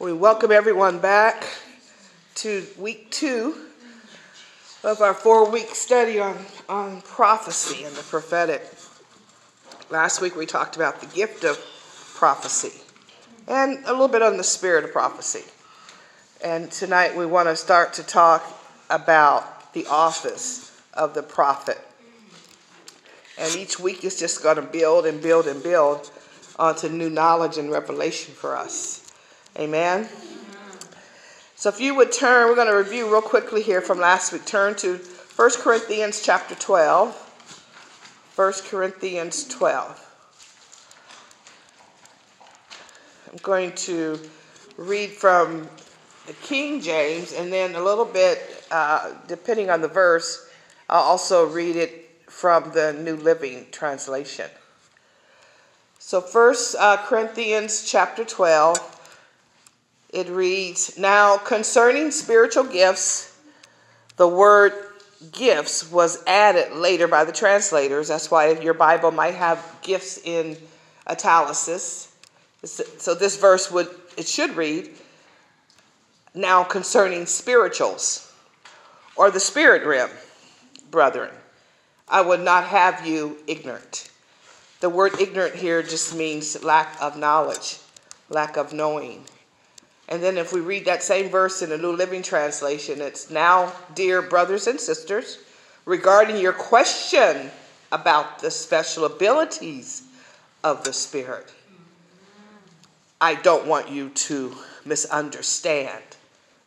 We welcome everyone back to week two of our four week study on, on prophecy and the prophetic. Last week we talked about the gift of prophecy and a little bit on the spirit of prophecy. And tonight we want to start to talk about the office of the prophet. And each week is just going to build and build and build onto new knowledge and revelation for us. Amen. So if you would turn, we're going to review real quickly here from last week. Turn to 1 Corinthians chapter 12. 1 Corinthians 12. I'm going to read from the King James and then a little bit, uh, depending on the verse, I'll also read it from the New Living Translation. So, First uh, Corinthians chapter 12 it reads Now concerning spiritual gifts, the word gifts was added later by the translators. That's why your Bible might have gifts in italics. So this verse would, it should read, Now concerning spirituals, or the spirit realm, brethren, I would not have you ignorant. The word ignorant here just means lack of knowledge, lack of knowing. And then if we read that same verse in the New Living Translation, it's now, dear brothers and sisters, regarding your question about the special abilities of the Spirit. I don't want you to misunderstand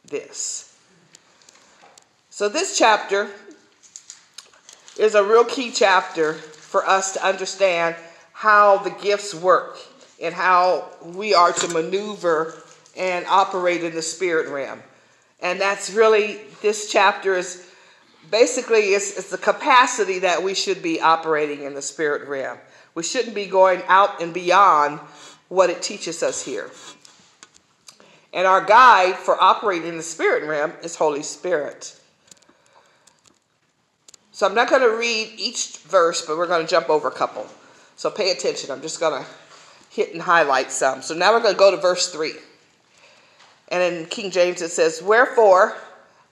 this. So, this chapter is a real key chapter for us to understand how the gifts work and how we are to maneuver and operate in the spirit realm. And that's really, this chapter is basically it's, it's the capacity that we should be operating in the spirit realm. We shouldn't be going out and beyond what it teaches us here. And our guide for operating in the spirit realm is Holy Spirit. So I'm not going to read each verse, but we're going to jump over a couple. So pay attention. I'm just going to hit and highlight some. So now we're going to go to verse 3. And in King James it says, Wherefore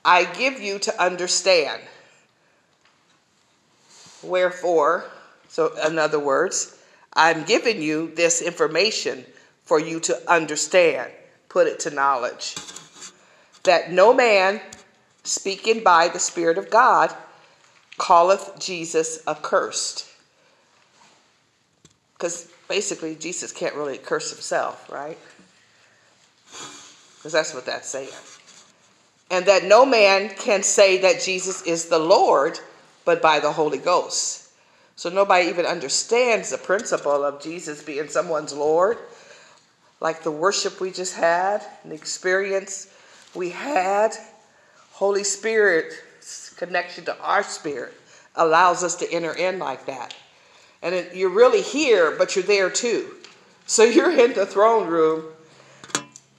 I give you to understand. Wherefore, so in other words, I'm giving you this information for you to understand, put it to knowledge. That no man speaking by the Spirit of God calleth Jesus accursed. Because basically, Jesus can't really curse himself, right? Because that's what that's saying. And that no man can say that Jesus is the Lord but by the Holy Ghost. So nobody even understands the principle of Jesus being someone's Lord. Like the worship we just had, the experience we had, Holy Spirit connection to our spirit allows us to enter in like that. And it, you're really here, but you're there too. So you're in the throne room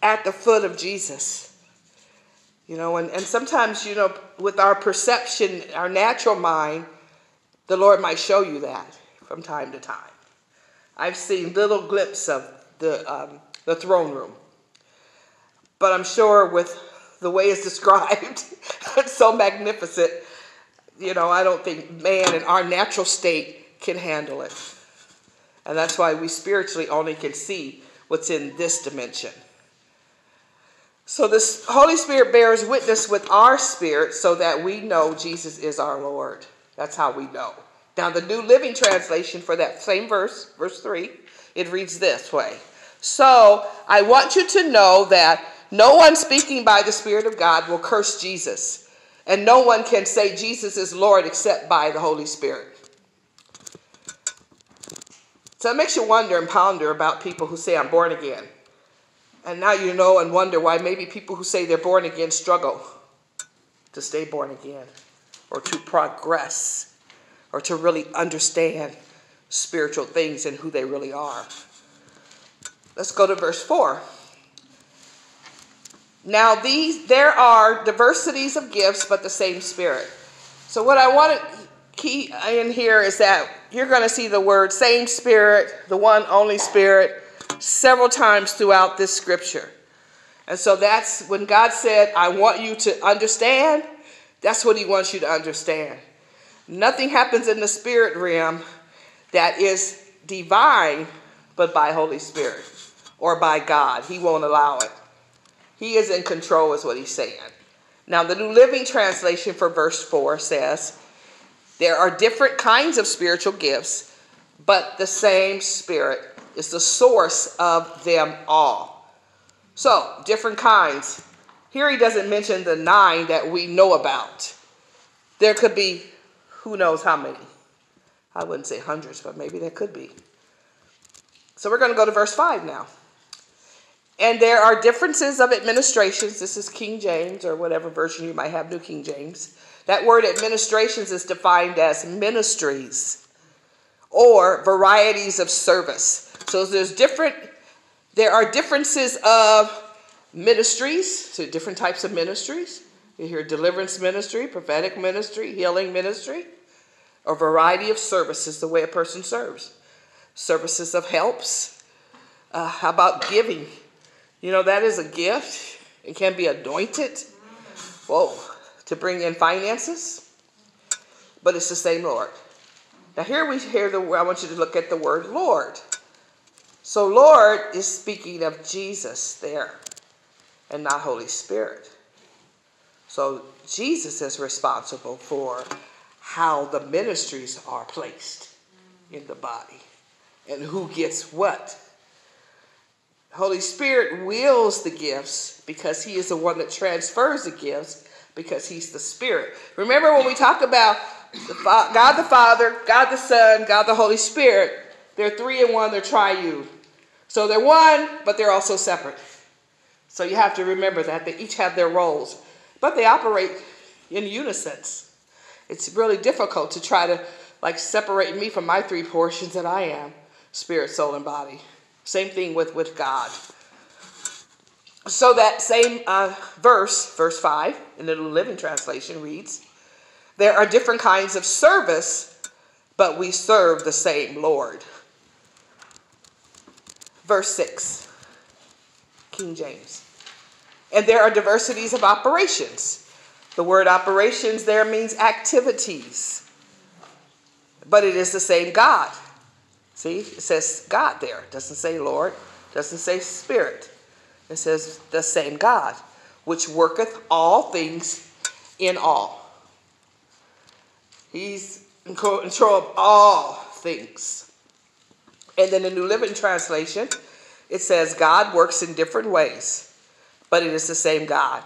at the foot of Jesus. You know, and, and sometimes, you know, with our perception, our natural mind, the Lord might show you that from time to time. I've seen little glimpses of the, um, the throne room. But I'm sure with the way it's described, it's so magnificent. You know, I don't think man in our natural state can handle it. And that's why we spiritually only can see what's in this dimension. So the Holy Spirit bears witness with our spirit so that we know Jesus is our Lord. That's how we know. Now, the New Living Translation for that same verse, verse 3, it reads this way So I want you to know that no one speaking by the Spirit of God will curse Jesus, and no one can say Jesus is Lord except by the Holy Spirit. So it makes you wonder and ponder about people who say, I'm born again. And now you know and wonder why maybe people who say they're born again struggle to stay born again or to progress or to really understand spiritual things and who they really are. Let's go to verse 4. Now these there are diversities of gifts but the same spirit. So what I want to key in here is that you're going to see the word same spirit, the one only spirit several times throughout this scripture. And so that's when God said, I want you to understand, that's what He wants you to understand. Nothing happens in the spirit realm that is divine but by Holy Spirit or by God. He won't allow it. He is in control, is what he's saying. Now, the New Living Translation for verse 4 says, There are different kinds of spiritual gifts, but the same Spirit is the source of them all. So, different kinds. Here he doesn't mention the nine that we know about. There could be who knows how many. I wouldn't say hundreds, but maybe there could be. So we're going to go to verse 5 now. And there are differences of administrations. This is King James or whatever version you might have, New King James. That word administrations is defined as ministries or varieties of service. So there's different there are differences of ministries, so different types of ministries. You hear deliverance ministry, prophetic ministry, healing ministry, a variety of services, the way a person serves. Services of helps. Uh, how about giving? You know, that is a gift. It can be anointed. Whoa, to bring in finances. But it's the same Lord. Now, here we hear the I want you to look at the word Lord. So, Lord is speaking of Jesus there and not Holy Spirit. So, Jesus is responsible for how the ministries are placed in the body and who gets what. Holy Spirit wills the gifts because He is the one that transfers the gifts because He's the Spirit. Remember when we talk about God the Father, God the Son, God the Holy Spirit, they're three in one, they're triune. So they're one, but they're also separate. So you have to remember that they each have their roles, but they operate in unison. It's really difficult to try to like separate me from my three portions that I am spirit, soul, and body. Same thing with, with God. So that same uh, verse, verse 5, in the Living Translation reads, There are different kinds of service, but we serve the same Lord. Verse 6, King James. And there are diversities of operations. The word operations there means activities, but it is the same God See, it says God there. It doesn't say Lord, doesn't say Spirit. It says the same God, which worketh all things in all. He's in control of all things. And then the New Living Translation, it says God works in different ways, but it is the same God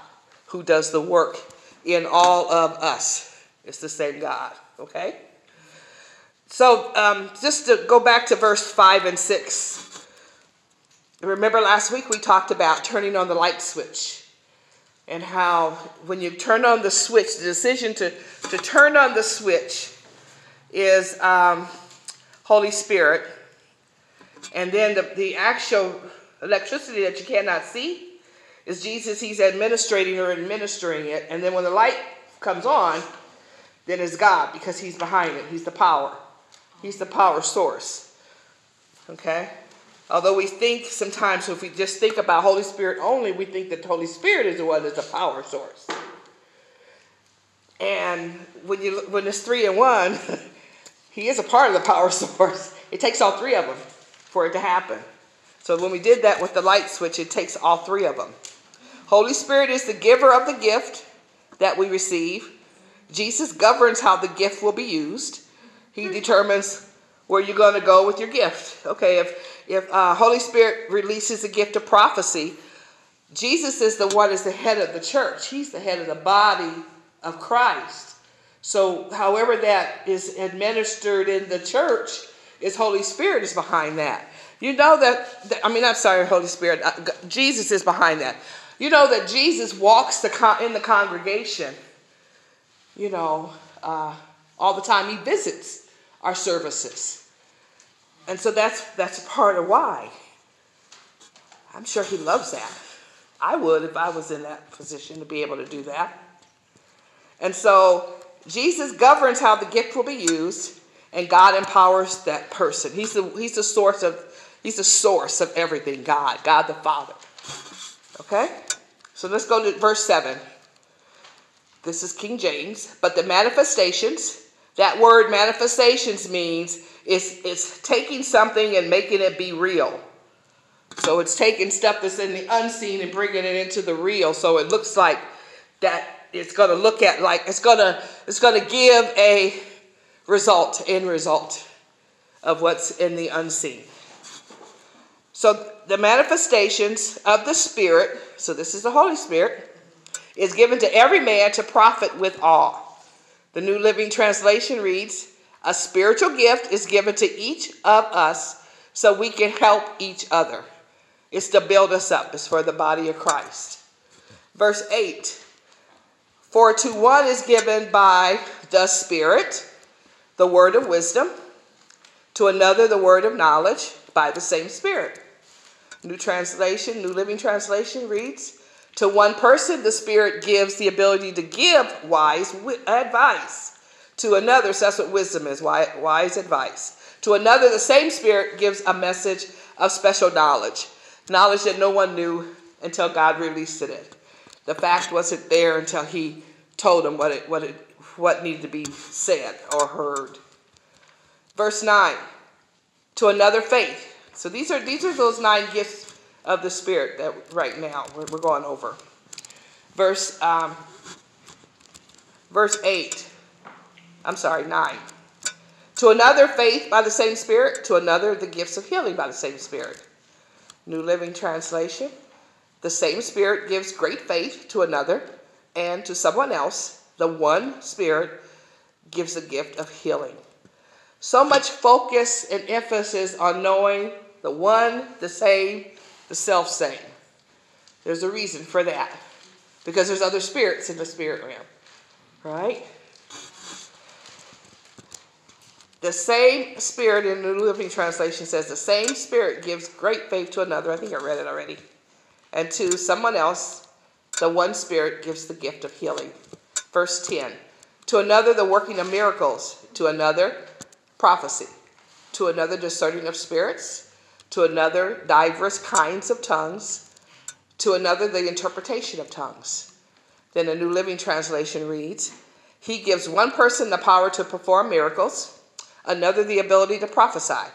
who does the work in all of us. It's the same God, okay? So, um, just to go back to verse 5 and 6. Remember last week we talked about turning on the light switch and how when you turn on the switch, the decision to, to turn on the switch is um, Holy Spirit. And then the, the actual electricity that you cannot see is Jesus. He's administrating or administering it. And then when the light comes on, then it's God because he's behind it. He's the power. He's the power source. Okay? Although we think sometimes if we just think about Holy Spirit only, we think that Holy Spirit is the one that's the power source. And when you when it's three and one, he is a part of the power source. It takes all three of them for it to happen. So when we did that with the light switch, it takes all three of them. Holy Spirit is the giver of the gift that we receive. Jesus governs how the gift will be used. He determines where you're going to go with your gift. Okay, if if uh, Holy Spirit releases a gift of prophecy, Jesus is the one is the head of the church. He's the head of the body of Christ. So, however that is administered in the church, is Holy Spirit is behind that. You know that, that I mean, I'm sorry, Holy Spirit. Uh, Jesus is behind that. You know that Jesus walks the con- in the congregation. You know, uh, all the time. He visits our services. And so that's that's part of why. I'm sure he loves that. I would if I was in that position to be able to do that. And so Jesus governs how the gift will be used, and God empowers that person. He's the he's the source of he's the source of everything. God, God the Father. Okay? So let's go to verse 7. This is King James. But the manifestations, that word manifestations means it's, it's taking something and making it be real. So it's taking stuff that's in the unseen and bringing it into the real. So it looks like that it's going to look at like it's going to it's going to give a result, end result of what's in the unseen. So the manifestations of the Spirit, so this is the Holy Spirit, is given to every man to profit with all. The New Living Translation reads, A spiritual gift is given to each of us so we can help each other. It's to build us up, it's for the body of Christ. Verse 8 For to one is given by the Spirit the word of wisdom, to another the word of knowledge by the same Spirit. New translation, New Living Translation reads, To one person the Spirit gives the ability to give wise advice. To another, so that's what wisdom is, wise advice. To another, the same Spirit gives a message of special knowledge, knowledge that no one knew until God released it. The fact wasn't there until He told them what it, what it, what needed to be said or heard. Verse 9, to another faith. So these are these are those nine gifts of the Spirit that right now we're, we're going over. Verse um, verse 8. I'm sorry, 9. To another faith by the same Spirit, to another the gifts of healing by the same Spirit. New Living Translation. The same Spirit gives great faith to another, and to someone else, the one Spirit gives the gift of healing. So much focus and emphasis on knowing the one, the same, the self same. There's a reason for that. Because there's other spirits in the spirit realm. Right? The same spirit in the Living Translation says the same spirit gives great faith to another. I think I read it already. And to someone else, the one spirit gives the gift of healing. Verse 10 To another, the working of miracles. To another, prophecy. To another, discerning of spirits to another, diverse kinds of tongues, to another, the interpretation of tongues. Then a New Living Translation reads He gives one person the power to perform miracles, another, the ability to prophesy.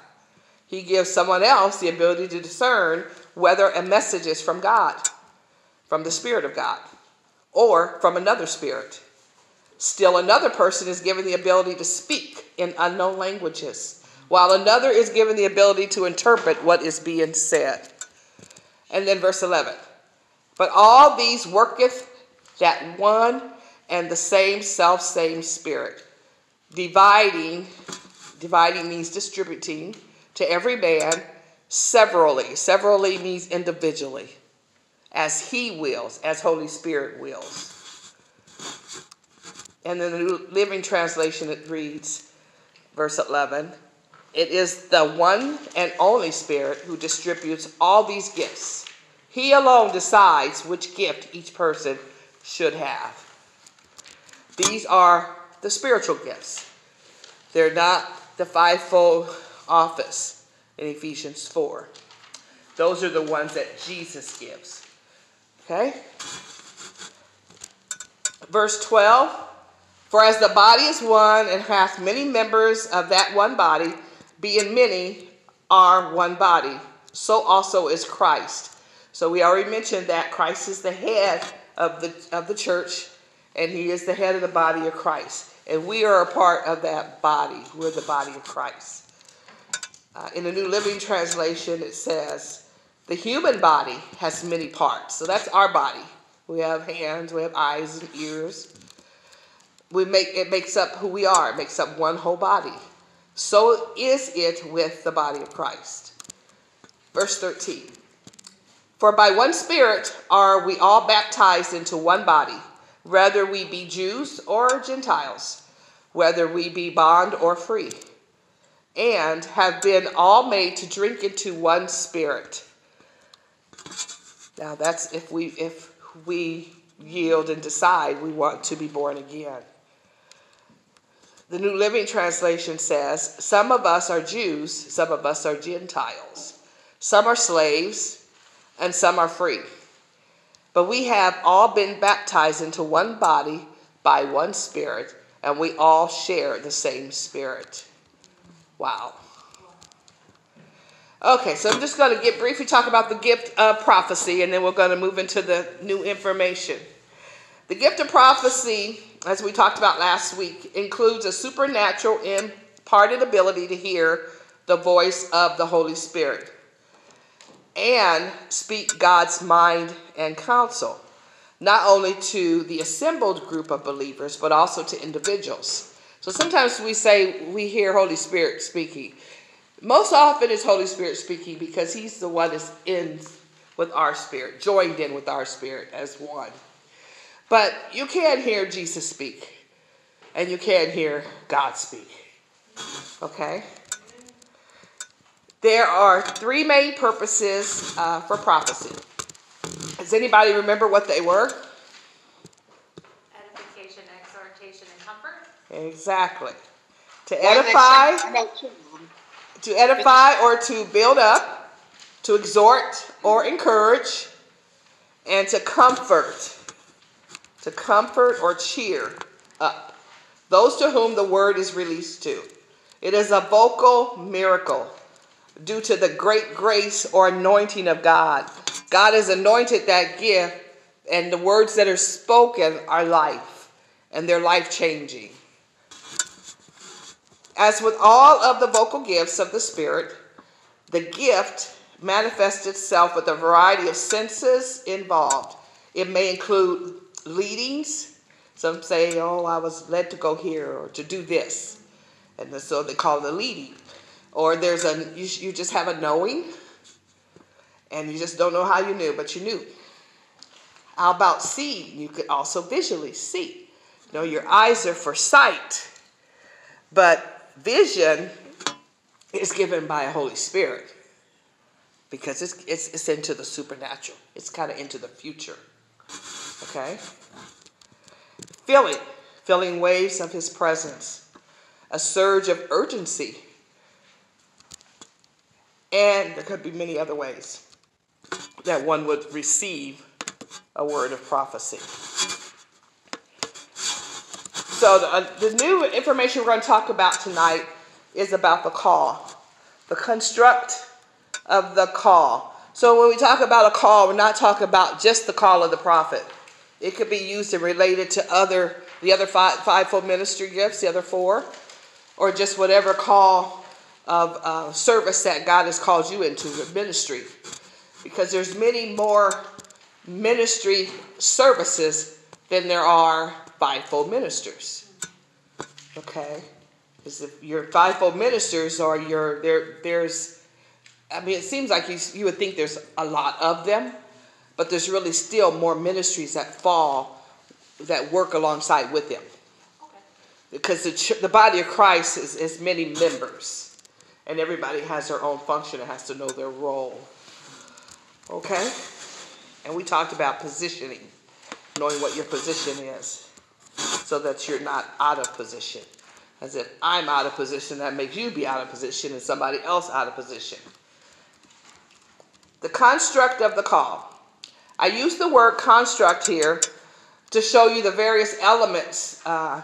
He gives someone else the ability to discern whether a message is from God, from the Spirit of God, or from another spirit. Still, another person is given the ability to speak in unknown languages while another is given the ability to interpret what is being said. And then verse 11. But all these worketh that one and the same self same spirit, dividing, dividing means distributing to every man severally. Severally means individually, as he wills, as Holy Spirit wills. And then the New Living Translation it reads, verse 11 it is the one and only Spirit who distributes all these gifts. He alone decides which gift each person should have. These are the spiritual gifts. They're not the fivefold office in Ephesians 4. Those are the ones that Jesus gives. Okay? Verse 12 For as the body is one and hath many members of that one body, being many, are one body. So also is Christ. So we already mentioned that Christ is the head of the of the church, and he is the head of the body of Christ. And we are a part of that body. We're the body of Christ. Uh, in the New Living Translation, it says, the human body has many parts. So that's our body. We have hands, we have eyes and ears. We make it makes up who we are. It makes up one whole body. So is it with the body of Christ. Verse 13 For by one Spirit are we all baptized into one body, whether we be Jews or Gentiles, whether we be bond or free, and have been all made to drink into one Spirit. Now that's if we if we yield and decide we want to be born again. The New Living Translation says, Some of us are Jews, some of us are Gentiles. Some are slaves, and some are free. But we have all been baptized into one body by one Spirit, and we all share the same Spirit. Wow. Okay, so I'm just going to get briefly talk about the gift of prophecy, and then we're going to move into the new information. The gift of prophecy, as we talked about last week, includes a supernatural imparted ability to hear the voice of the Holy Spirit and speak God's mind and counsel, not only to the assembled group of believers, but also to individuals. So sometimes we say we hear Holy Spirit speaking. Most often it's Holy Spirit speaking because He's the one that's in with our spirit, joined in with our spirit as one. But you can hear Jesus speak, and you can hear God speak. Okay? There are three main purposes uh, for prophecy. Does anybody remember what they were? Edification, exhortation, and comfort. Exactly. To edify, to edify or to build up, to exhort or encourage, and to comfort, to comfort or cheer up those to whom the word is released to. It is a vocal miracle due to the great grace or anointing of God. God has anointed that gift, and the words that are spoken are life, and they're life changing. As with all of the vocal gifts of the Spirit, the gift manifests itself with a variety of senses involved. It may include leadings. Some say, Oh, I was led to go here or to do this. And so they call it a leading. Or there's a, you, you just have a knowing and you just don't know how you knew, but you knew. How about seeing? You could also visually see. You know, your eyes are for sight, but vision is given by a Holy Spirit because it's, it's, it's into the supernatural, it's kind of into the future. Okay? Feeling, feeling waves of His presence, a surge of urgency and there could be many other ways that one would receive a word of prophecy. So, the, uh, the new information we're going to talk about tonight is about the call, the construct of the call. So, when we talk about a call, we're not talking about just the call of the prophet. It could be used and related to other the other five fivefold ministry gifts, the other four, or just whatever call of uh, service that God has called you into, ministry. Because there's many more ministry services than there are fivefold ministers. Okay? Because if your fivefold ministers are your there there's I mean it seems like you you would think there's a lot of them, but there's really still more ministries that fall that work alongside with them. Okay. Because the, the body of Christ is, is many members and everybody has their own function and has to know their role. Okay? And we talked about positioning, knowing what your position is, so that you're not out of position. As if I'm out of position, that makes you be out of position and somebody else out of position. The construct of the call. I use the word construct here to show you the various elements uh,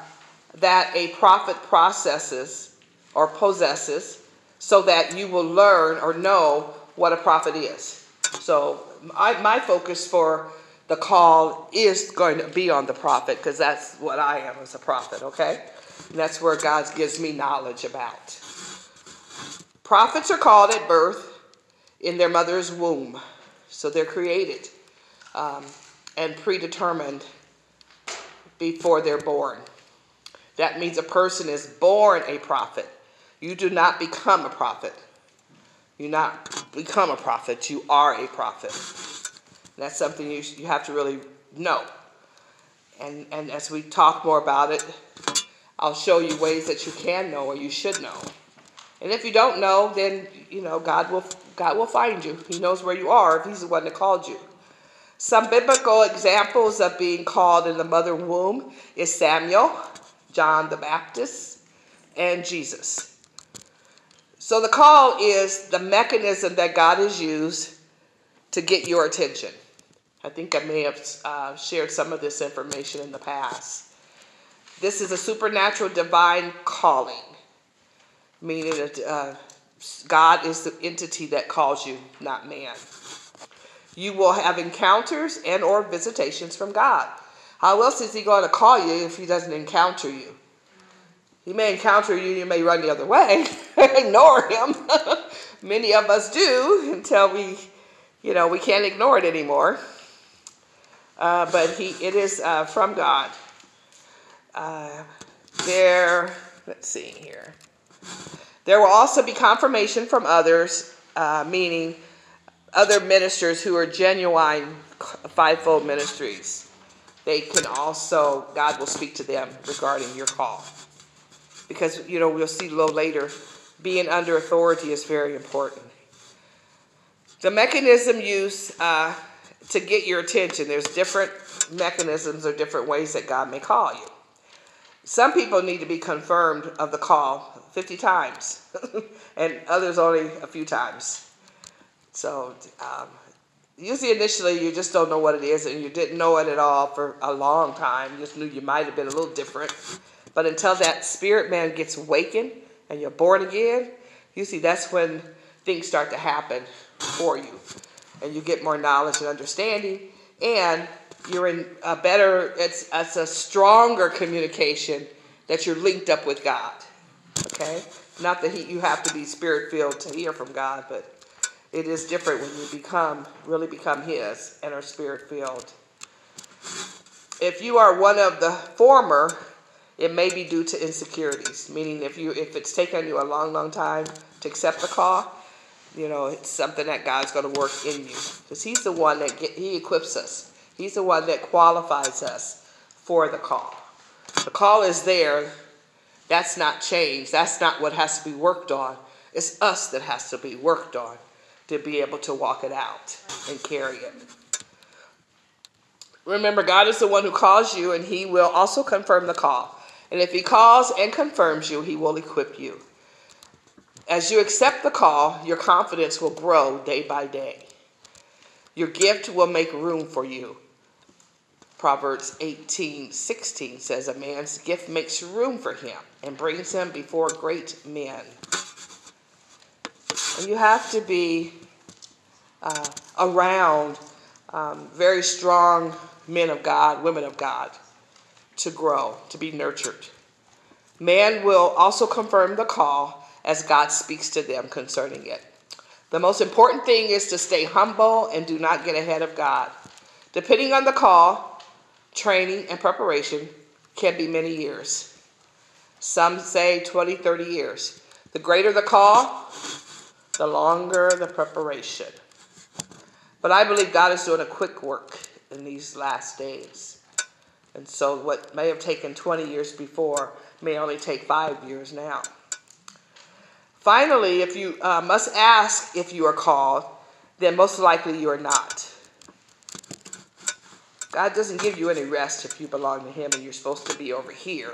that a prophet processes or possesses so that you will learn or know what a prophet is. So, I, my focus for the call is going to be on the prophet because that's what I am as a prophet, okay? And that's where God gives me knowledge about. Prophets are called at birth in their mother's womb. So they're created um, and predetermined before they're born. That means a person is born a prophet. You do not become a prophet. You not become a prophet. You are a prophet. And that's something you, you have to really know. And, and as we talk more about it, I'll show you ways that you can know or you should know. And if you don't know, then you know God will God will find you. He knows where you are if He's the one that called you. Some biblical examples of being called in the mother womb is Samuel, John the Baptist, and Jesus. So the call is the mechanism that God has used to get your attention. I think I may have uh, shared some of this information in the past. This is a supernatural divine calling, meaning that uh, God is the entity that calls you, not man. You will have encounters and or visitations from God. How else is he going to call you if he doesn't encounter you? He may encounter you, you may run the other way, ignore him. Many of us do until we, you know, we can't ignore it anymore. Uh, but he, it is uh, from God. Uh, there, let's see here. There will also be confirmation from others, uh, meaning other ministers who are genuine fivefold ministries. They can also, God will speak to them regarding your call. Because, you know, we'll see a little later, being under authority is very important. The mechanism used uh, to get your attention, there's different mechanisms or different ways that God may call you. Some people need to be confirmed of the call 50 times, and others only a few times. So, um, usually initially you just don't know what it is, and you didn't know it at all for a long time. You just knew you might have been a little different. But until that spirit man gets awakened and you're born again, you see that's when things start to happen for you. And you get more knowledge and understanding, and you're in a better, it's, it's a stronger communication that you're linked up with God. Okay? Not that he, you have to be spirit filled to hear from God, but it is different when you become, really become His and are spirit filled. If you are one of the former, it may be due to insecurities, meaning if you if it's taken you a long, long time to accept the call, you know, it's something that God's going to work in you because He's the one that get, He equips us. He's the one that qualifies us for the call. The call is there. That's not changed. That's not what has to be worked on. It's us that has to be worked on to be able to walk it out and carry it. Remember, God is the one who calls you, and He will also confirm the call. And if He calls and confirms you, He will equip you. As you accept the call, your confidence will grow day by day. Your gift will make room for you. Proverbs 18 16 says, A man's gift makes room for him and brings him before great men. And you have to be uh, around um, very strong men of God, women of God, to grow, to be nurtured. Man will also confirm the call as God speaks to them concerning it. The most important thing is to stay humble and do not get ahead of God. Depending on the call, training and preparation can be many years. Some say 20, 30 years. The greater the call, the longer the preparation. But I believe God is doing a quick work in these last days. And so what may have taken 20 years before may only take five years now. Finally, if you uh, must ask if you are called, then most likely you are not. God doesn't give you any rest if you belong to Him and you're supposed to be over here.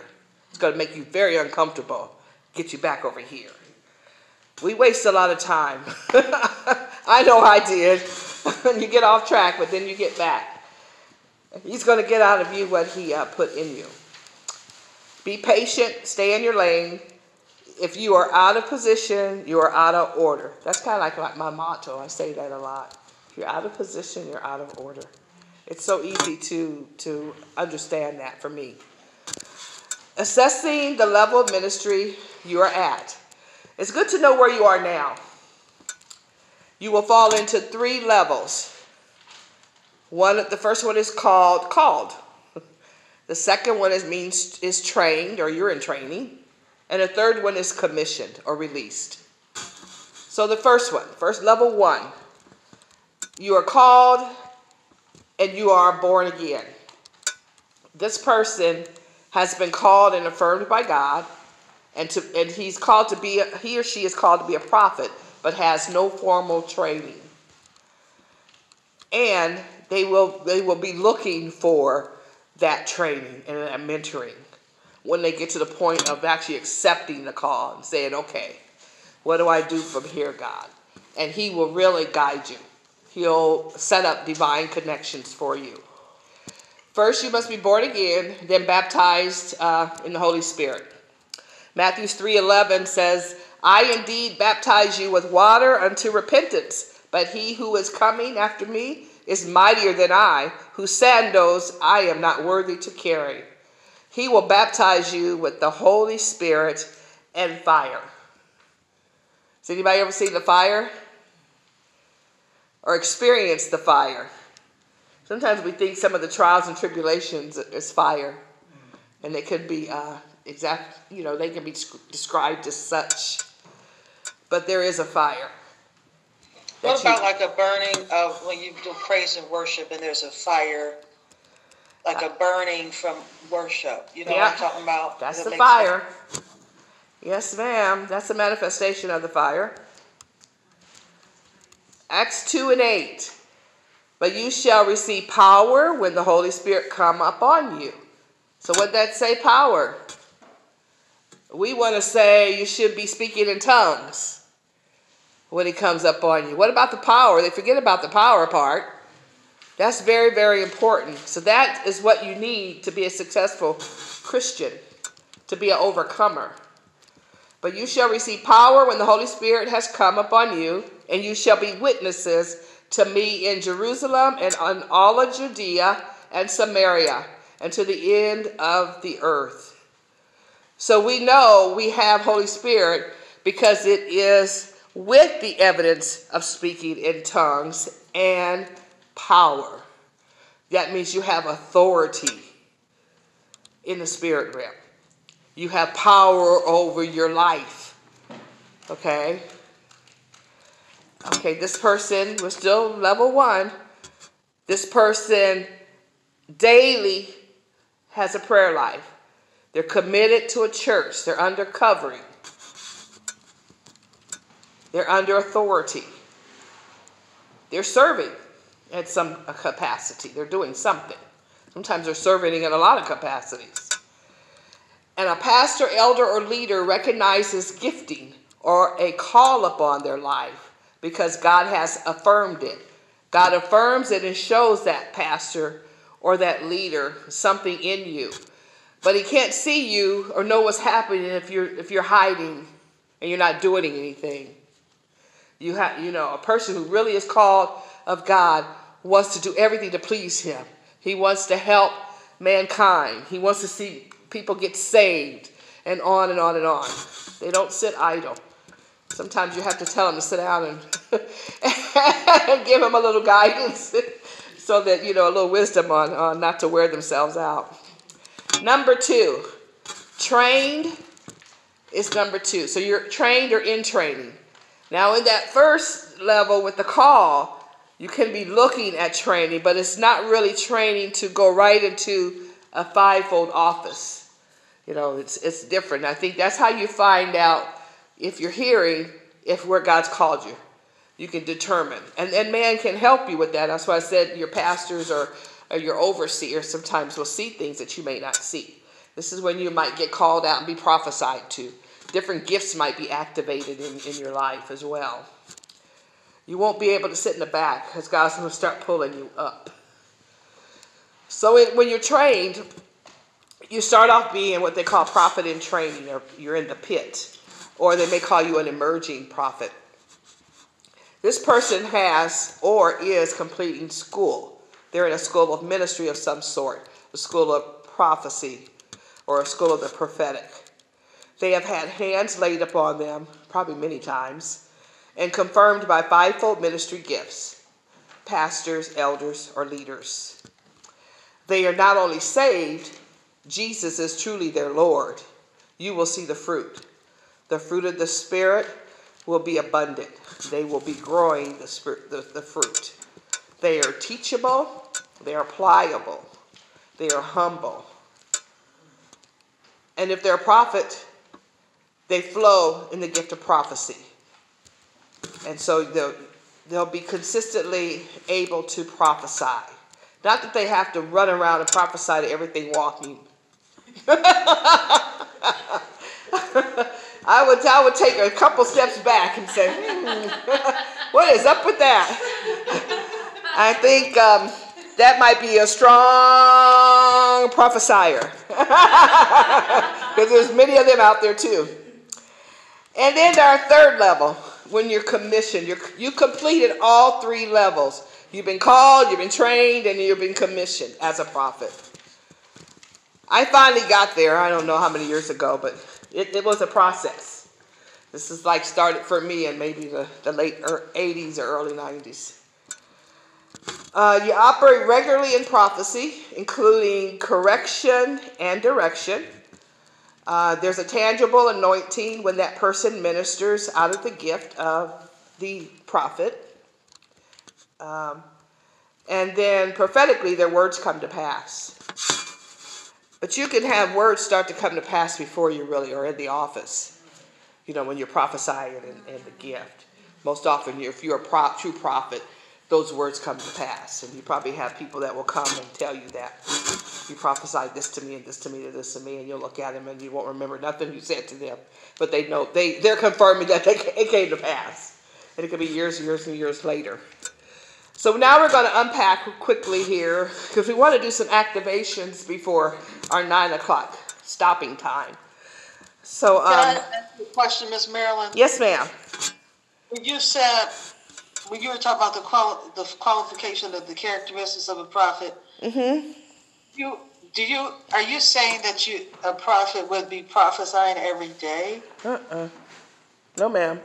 It's going to make you very uncomfortable, get you back over here. We waste a lot of time. I know I did. you get off track, but then you get back. He's going to get out of you what He uh, put in you. Be patient, stay in your lane, if you are out of position, you are out of order. That's kind of like, like my motto. I say that a lot. If you're out of position, you're out of order. It's so easy to, to understand that for me. Assessing the level of ministry you are at. It's good to know where you are now. You will fall into three levels. One, the first one is called called. The second one is means is trained or you're in training. And the third one is commissioned or released. So the first one, first level one, you are called and you are born again. This person has been called and affirmed by God, and to and he's called to be a, he or she is called to be a prophet, but has no formal training. And they will they will be looking for that training and that mentoring when they get to the point of actually accepting the call and saying, okay, what do I do from here, God? And He will really guide you. He'll set up divine connections for you. First, you must be born again, then baptized uh, in the Holy Spirit. Matthew 3:11 says, "I indeed baptize you with water unto repentance, but he who is coming after me is mightier than I, whose sandals I am not worthy to carry. He will baptize you with the Holy Spirit and fire." Has anybody ever seen the fire? Or experienced the fire? Sometimes we think some of the trials and tribulations is fire, and they could be uh, exact. You know, they can be described as such. But there is a fire. What about you, like a burning of when you do praise and worship, and there's a fire, like a uh, burning from worship? You know yeah, what I'm talking about? That's the fire. Sense? Yes, ma'am. That's a manifestation of the fire. Acts 2 and 8. But you shall receive power when the Holy Spirit come upon you. So what that say power? We want to say you should be speaking in tongues when he comes up on you. What about the power? They forget about the power part. That's very, very important. So that is what you need to be a successful Christian, to be an overcomer. But you shall receive power when the Holy Spirit has come upon you, and you shall be witnesses to me in Jerusalem and on all of Judea and Samaria and to the end of the earth. So we know we have Holy Spirit because it is with the evidence of speaking in tongues and power. That means you have authority in the spirit realm. You have power over your life. Okay? Okay, this person was still level one. This person daily has a prayer life. They're committed to a church. They're under covering. They're under authority. They're serving at some capacity. They're doing something. Sometimes they're serving in a lot of capacities. And a pastor, elder, or leader recognizes gifting or a call upon their life because God has affirmed it. God affirms it and shows that pastor or that leader something in you. But he can't see you or know what's happening if you're if you're hiding and you're not doing anything. You have you know, a person who really is called of God wants to do everything to please him. He wants to help mankind. He wants to see people get saved and on and on and on. They don't sit idle. Sometimes you have to tell them to sit down and, and give them a little guidance so that, you know, a little wisdom on, on not to wear themselves out. Number two, trained is number two. So you're trained or in training. Now, in that first level with the call, you can be looking at training, but it's not really training to go right into a fivefold office. You know, it's, it's different. I think that's how you find out if you're hearing, if where God's called you. You can determine. And, and man can help you with that. That's why I said your pastors or, or your overseer sometimes will see things that you may not see. This is when you might get called out and be prophesied to. Different gifts might be activated in, in your life as well. You won't be able to sit in the back because God's going to start pulling you up. So it, when you're trained, you start off being what they call prophet in training, or you're in the pit or they may call you an emerging prophet. This person has or is completing school. They're in a school of ministry of some sort, a school of prophecy, or a school of the prophetic. They have had hands laid upon them, probably many times, and confirmed by fivefold ministry gifts pastors, elders, or leaders. They are not only saved, Jesus is truly their Lord. You will see the fruit. The fruit of the Spirit will be abundant. They will be growing the, spirit, the, the fruit. They are teachable, they are pliable, they are humble. And if they're a prophet, they flow in the gift of prophecy. And so they'll, they'll be consistently able to prophesy. Not that they have to run around and prophesy to everything walking. I would I would take a couple steps back and say, hmm, what is up with that? I think um, that might be a strong prophesier. Because there's many of them out there too. And then our third level, when you're commissioned, you're, you completed all three levels. You've been called, you've been trained, and you've been commissioned as a prophet. I finally got there. I don't know how many years ago, but it, it was a process. This is like started for me in maybe the, the late er, 80s or early 90s. Uh, you operate regularly in prophecy, including correction and direction. Uh, there's a tangible anointing when that person ministers out of the gift of the prophet. Um, and then prophetically, their words come to pass. But you can have words start to come to pass before you really are in the office. You know, when you're prophesying and, and the gift. Most often, if you're a true prophet, those words come to pass. And you probably have people that will come and tell you that. You prophesied this to me and this to me and this to me, and you'll look at them and you won't remember nothing you said to them. But they know, they, they're confirming that they, it came to pass. And it could be years and years and years later. So now we're going to unpack quickly here because we want to do some activations before our nine o'clock stopping time. So, um, Can I ask you a question, Miss Marilyn? yes, ma'am. You said, when you were talking about the quali- the qualification of the characteristics of a prophet, Mm-hmm. you do you are you saying that you a prophet would be prophesying every day? Uh-uh. No, ma'am.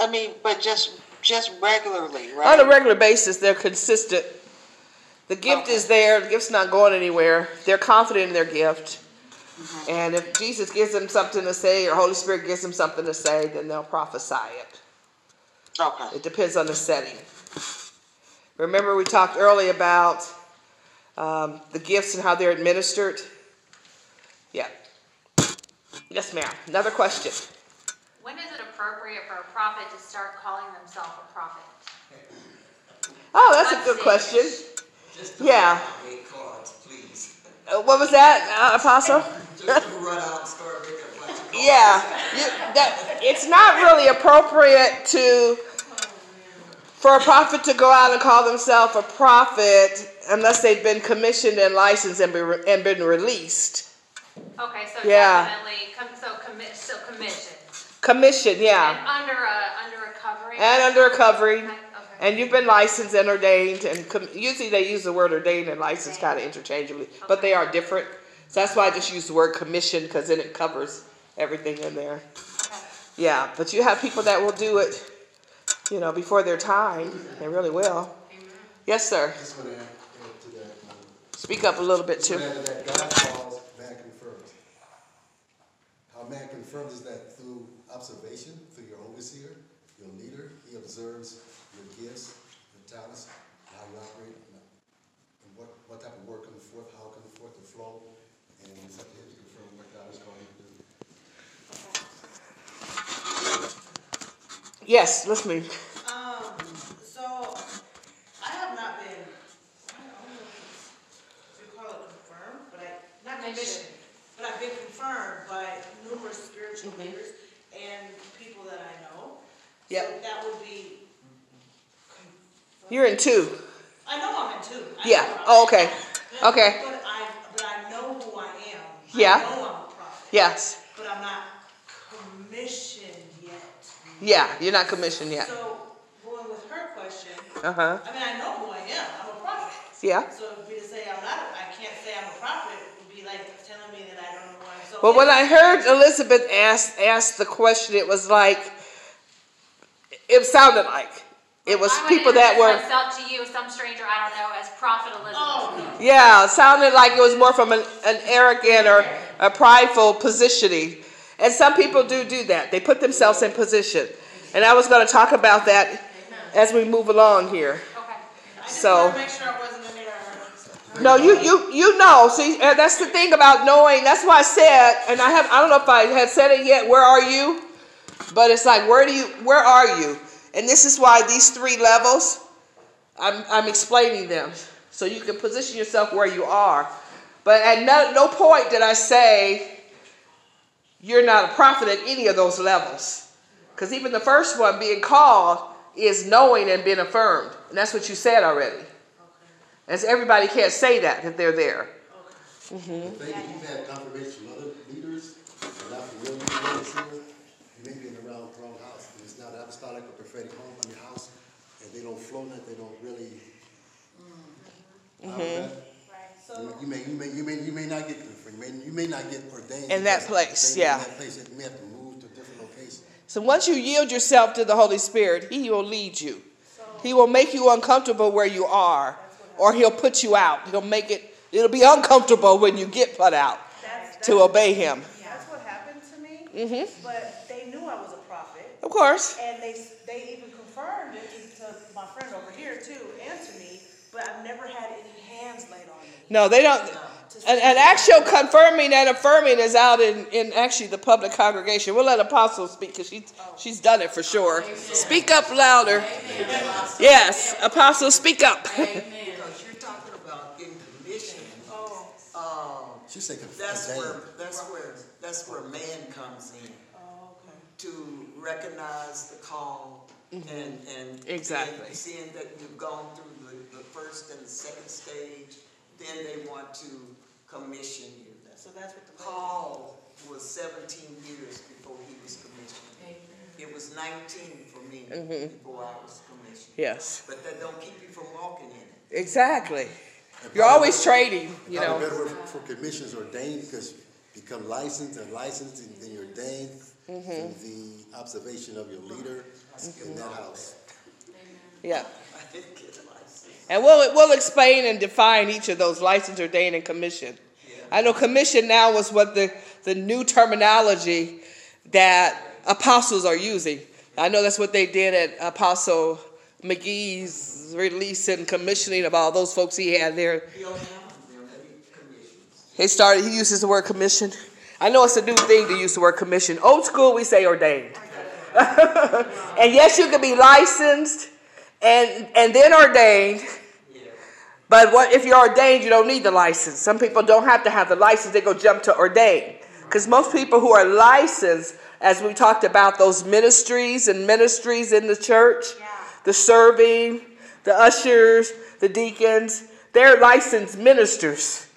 I mean, but just just regularly, On a regular basis, they're consistent. The gift is there. The gift's not going anywhere. They're confident in their gift. And if Jesus gives them something to say or Holy Spirit gives them something to say, then they'll prophesy it. Okay. It depends on the setting. Remember, we talked early about um, the gifts and how they're administered? Yeah. Yes, ma'am. Another question. When is it appropriate for a prophet to start calling themselves a prophet? Oh, that's a good stage? question. Just Yeah. make cards, please. Uh, what was that, uh, Apostle? Just to run out and start making a bunch of cards. Yeah, you, that it's not really appropriate to for a prophet to go out and call themselves a prophet unless they've been commissioned and licensed and, be, and been released. Okay, so Yeah. definitely, com- so commit, so commission. Commissioned, yeah, And under a, under a covering? and under a covering, Okay, okay. and you've been licensed and ordained. And com- usually they use the word ordained and licensed kind of interchangeably, but they are different. So that's why I just use the word commissioned because then it covers everything in there. Okay. Yeah, but you have people that will do it, you know, before their time. They really will. Yes, sir. Add add that. Speak up a little bit too. God calls, man confirms. How man confirms is that through observation, through your overseer, your leader, he observes your gifts, your talents, how you operate, and what, what type of work comes forth, how it comes forth to flow, and it's up to him to confirm what God is calling you to do. Yes, let's move. Um, so, I have not been, I don't know if you call it confirmed, but I, not commissioned, but I've been confirmed by numerous spiritual leaders and people that I know. So Yep. that would be. You're in two. I know I'm in two. I Yeah. Oh, okay. Okay. But I, but I know who I am. Yeah. I know I'm a prophet. Yes. But I'm not commissioned yet. Yeah, you're not commissioned yet. So, going with her question, Uh huh. I mean, I know who I am, I'm a prophet. Yeah. So if we to say I'm not, I can't say I'm a prophet, would be like telling me that I don't know who I am. So Well, when I heard Elizabeth ask ask the question, it was like it sounded like it was I people that introduce were Myself to you, some stranger I don't know, as Prophet Elizabeth. Oh, yeah, sounded like it was more from an, an arrogant or a prideful positioning. And some people do do that. They put themselves in position. And I was going to talk about that as we move along here. Okay. I just So- make sure I wasn't in there. No, you you you know. See, uh, that's the thing about knowing. That's why I said, and I have I don't know if I had said it yet. Where are you? But it's like, where do you? Where are you? And this is why these three levels. I'm I'm explaining them so you can position yourself where you are. But at no, no point did I say you're not a prophet at any of those levels. Because even the first one being called, is knowing and being affirmed. And that's what you said already. As everybody can't say that, that they're there. The thing is, you've had confirmation from other leaders, and not from real leaders here, you may be in the wrong, wrong house. And it's not apostolic or prophetic home in your house, and they don't flow in it, they don't really. Mm-hmm. So, You you may, you may, you may, you may not get, you may, you may not get ordained. In that place, yeah. In that place, you may have to move to a different location. So once you yield yourself to the Holy Spirit, He will lead you. He will make you uncomfortable where you are, or He'll put you out. He'll make it, it'll be uncomfortable when you get put out that's, to obey Him. that's what happened to me. Mhm. But they knew I was a prophet. Of course. And they, they even confirmed it to my friend over here too, and to me, but I've never had any hands laid on me. No, they don't. An, an actual confirming and affirming is out in, in actually the public congregation. We'll let Apostle speak because she's, she's done it for sure. Speak up louder. Yes, Apostle, speak up. Because you're talking about getting commission, Oh, um, She said that's where, that's where, that's where man comes in. oh, okay. to recognize the call and, and. Exactly. and Seeing that you've gone through the, the first and the second stage, then they want to commission you. So that's what the. Paul was seventeen years before he was commissioned. It was nineteen for me before I was commissioned. Yes, But that don't keep you from walking in it. exactly. You're always trading, you know. better word for commissions ordained because you become licensed and licensed and then you're ordained Mm-hmm. through the observation of your leader in that house. Yeah. I didn't get licensed. And we'll, we'll explain and define each of those license, ordained, and commission. I know commission now was what the, the new terminology that apostles are using. I know that's what they did at Apostle McGee's release and commissioning of all those folks he had there. He'll have them, any commissions. He started, he uses the word commission. I know it's a new thing to use the word commission. Old school, we say ordained. and yes, you can be licensed and, and then ordained. But what if you're ordained, you don't need the license. Some people don't have to have the license, they go jump to ordained. Because most people who are licensed, as we talked about those ministries and ministries in the church, the serving, the ushers, the deacons, they're licensed ministers.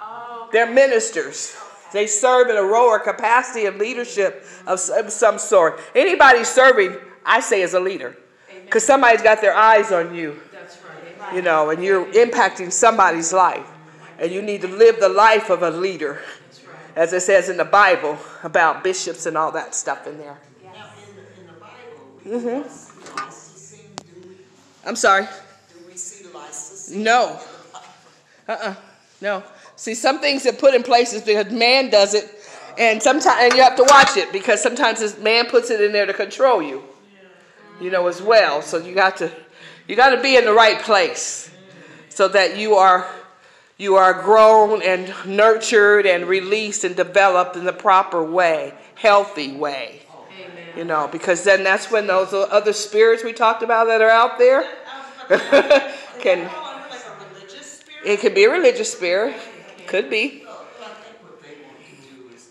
Oh. They're ministers. They serve in a role or capacity of leadership of of some sort. Anybody serving, I say, is a leader. Because somebody's got their eyes on you. You know, and you're impacting somebody's life. And you need to live the life of a leader. As it says in the Bible about bishops and all that stuff in there. Now, in the, in the Bible, mm-hmm. we don't see licensing, do we? I'm sorry. Do we see licensing? No. Uh-uh. No. See, some things are put in places because man does it, and sometimes and you have to watch it because sometimes this man puts it in there to control you. You know as well. So you got to you got to be in the right place so that you are you are grown and nurtured and released and developed in the proper way, healthy way. You know, because then that's when those other spirits we talked about that are out there can Fall under like a religious spirit? it could be a religious spirit. Could be. Well,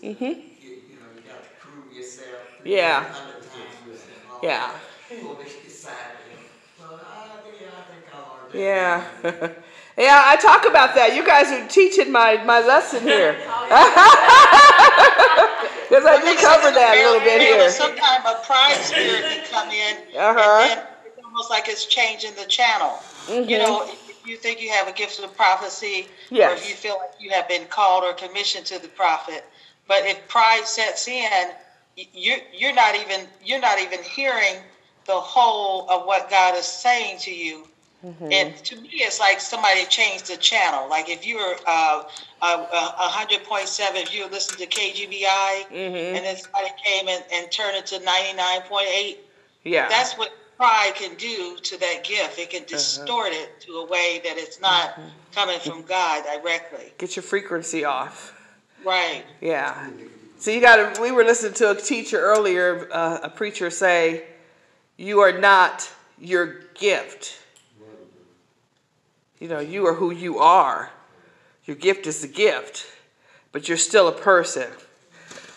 mm-hmm. Yeah. think Yeah. yeah, I talk about that. You guys are teaching my, my lesson here. Because I did cover that a little bit There here. was some type of pride spirit can come in, Uh-huh. it's almost like it's changing the channel. You know, if you think you have a gift of prophecy, yes. or Mm-hmm. If you feel like you have been called or commissioned to the prophet, but if pride sets in, you're you're not even you're not even hearing the whole of what God is saying to you. Mm-hmm. And to me, it's like somebody changed the channel. Like if you were uh, a point seven, if you were listening to KGBI, Mm-hmm. and then somebody came and, and turned it to ninety nine point eight. Yeah. That's what pride can do to that gift. It can Uh-huh. distort it to a way that it's not Mm-hmm. coming from God directly. Get your frequency off. Right. Yeah. So you got to, we were listening to a teacher earlier, uh, a preacher say, you are not your gift. You know, you are who you are. Your gift is the gift, but you're still a person.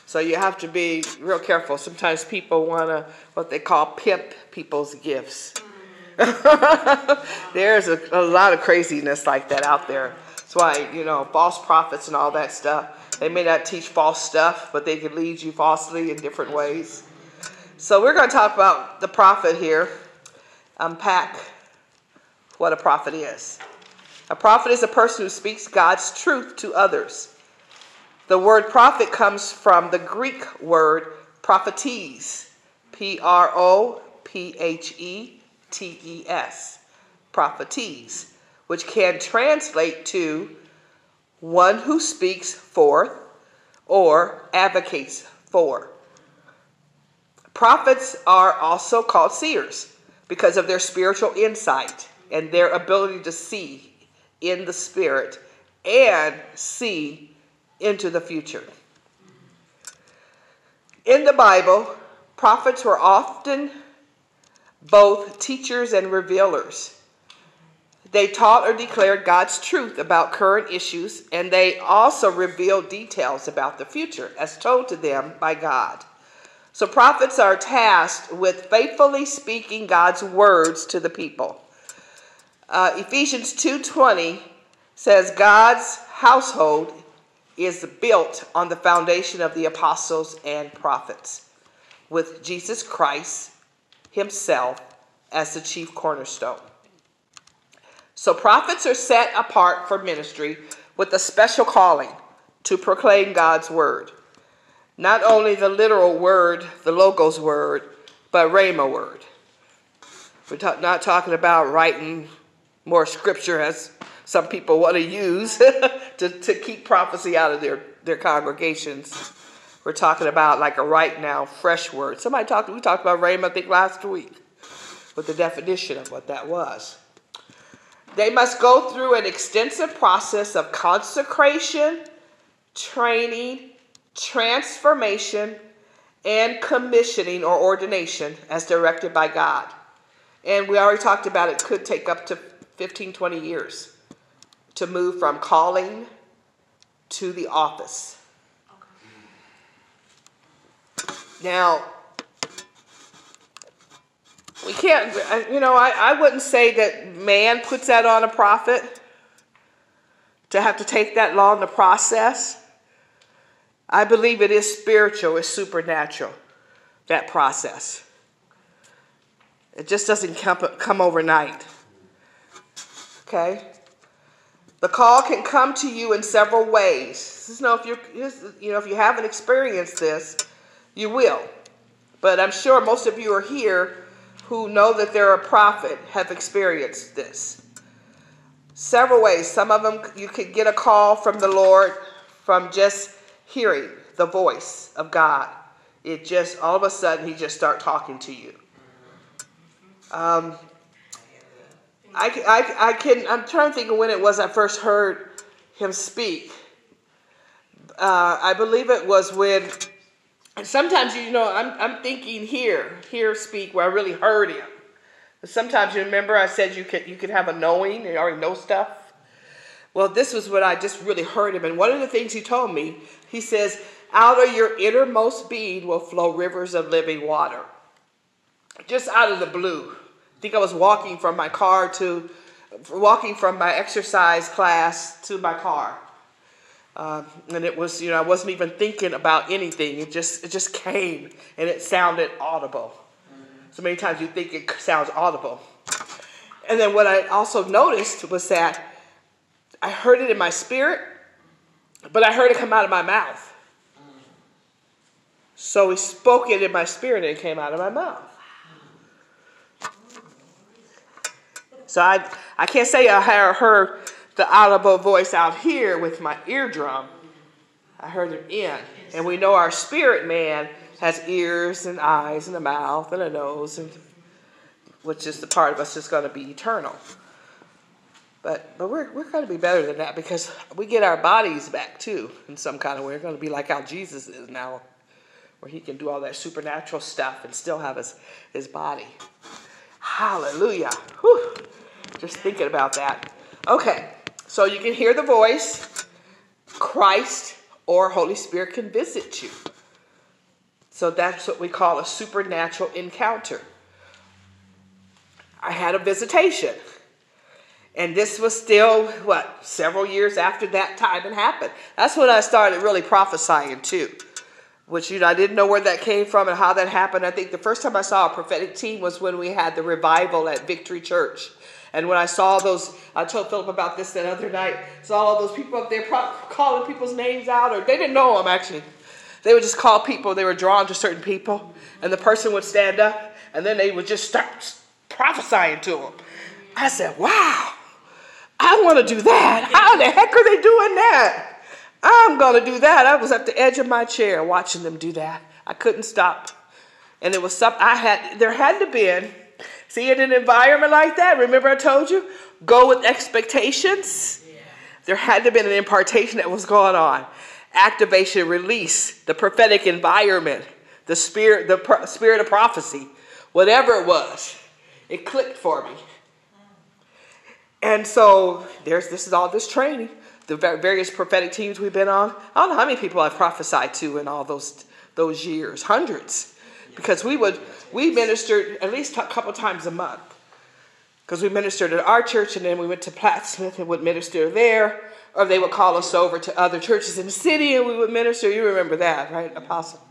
So you have to be real careful. Sometimes people want to, what they call pimp people's gifts. There's a, a lot of craziness like that out there. That's why, you know, false prophets and all that stuff, they may not teach false stuff, but they can lead you falsely in different ways. So we're going to talk about the prophet here, unpack what a prophet is. A prophet is a person who speaks God's truth to others. The word prophet comes from the Greek word prophetes, P R O P H E T E S, prophetes, which can translate to one who speaks forth or advocates for. Prophets are also called seers because of their spiritual insight and their ability to see in the spirit and see into the future. In the Bible, prophets were often both teachers and revealers. They taught or declared God's truth about current issues, and they also revealed details about the future as told to them by God. So prophets are tasked with faithfully speaking God's words to the people. Uh, Ephesians 2:20 says God's household is built on the foundation of the apostles and prophets, with Jesus Christ himself as the chief cornerstone. So, prophets are set apart for ministry with a special calling to proclaim God's word. Not only the literal word, the Logos word, but Rhema word. We're not talking about writing more scripture as some people want to use to, to keep prophecy out of their, their congregations. We're talking about like a right now, fresh word. Somebody talked, we talked about Rhema, I think, last week with the definition of what that was. They must go through an extensive process of consecration, training, transformation, and commissioning or ordination as directed by God. And we already talked about it could take up to 15, 20 years to move from calling to the office. Now, we can't, uh, you know, I, I wouldn't say that man puts that on a prophet to have to take that long to process. I believe it is spiritual, it's supernatural, that process. It just doesn't come, come overnight. Okay? The call can come to you in several ways. Just know if you you know if you haven't experienced this, you will. But I'm sure most of you are here who know that they're a prophet have experienced this. Several ways. Some of them you could get a call from the Lord from just hearing the voice of God. It just all of a sudden he just start talking to you. Um, I, I, I can, I'm trying to think of when it was I first heard him speak. Uh, I believe it was when, sometimes, you know, I'm, I'm thinking here, here speak where I really heard him. But sometimes you remember I said you could, you could have a knowing, you already know stuff. Well, this was what I just really heard him. And one of the things he told me, he says, out of your innermost being will flow rivers of living water. Just out of the blue. I think I was walking from my car to, walking from my exercise class to my car. Uh, and it was, you know, I wasn't even thinking about anything. It just, it just came and it sounded audible. So many times you think it sounds audible. And then what I also noticed was that I heard it in my spirit, but I heard it come out of my mouth. So he spoke it in my spirit and it came out of my mouth. So I, I can't say I heard the audible voice out here with my eardrum. I heard it in. And we know our spirit man has ears and eyes and a mouth and a nose, and which is the part of us that's going to be eternal. But but we're we're going to be better than that because we get our bodies back too in some kind of way. We're going to be like how Jesus is now, where he can do all that supernatural stuff and still have his his body. Hallelujah. Whew. Just thinking about that. Okay, so you can hear the voice. Christ or Holy Spirit can visit you. So that's what we call a supernatural encounter. I had a visitation. And this was still, what, several years after that time had happened. That's when I started really prophesying too. Which, you know, I didn't know where that came from and how that happened. I think the first time I saw a prophetic team was when we had the revival at Victory Church. And when I saw those, I told Philip about this that other night, saw all those people up there pro- calling people's names out, or they didn't know them actually. They would just call people, they were drawn to certain people, and the person would stand up, and then they would just start prophesying to them. I said, wow, I want to do that. How the heck are they doing that? I'm going to do that. I was at the edge of my chair watching them do that. I couldn't stop. And it was something I had, there had to been, see, in an environment like that, remember I told you, go with expectations. There had to have been an impartation that was going on. Activation, release, the prophetic environment, the spirit, the pro- spirit of prophecy, whatever it was, it clicked for me. And so there's this is all this training, the various prophetic teams we've been on. I don't know how many people I've prophesied to in all those those years, hundreds, because we would we ministered at least a couple times a month, because we ministered at our church and then we went to Plattsmouth and would minister there, or they would call us over to other churches in the city and we would minister. You remember that, right, Apostle?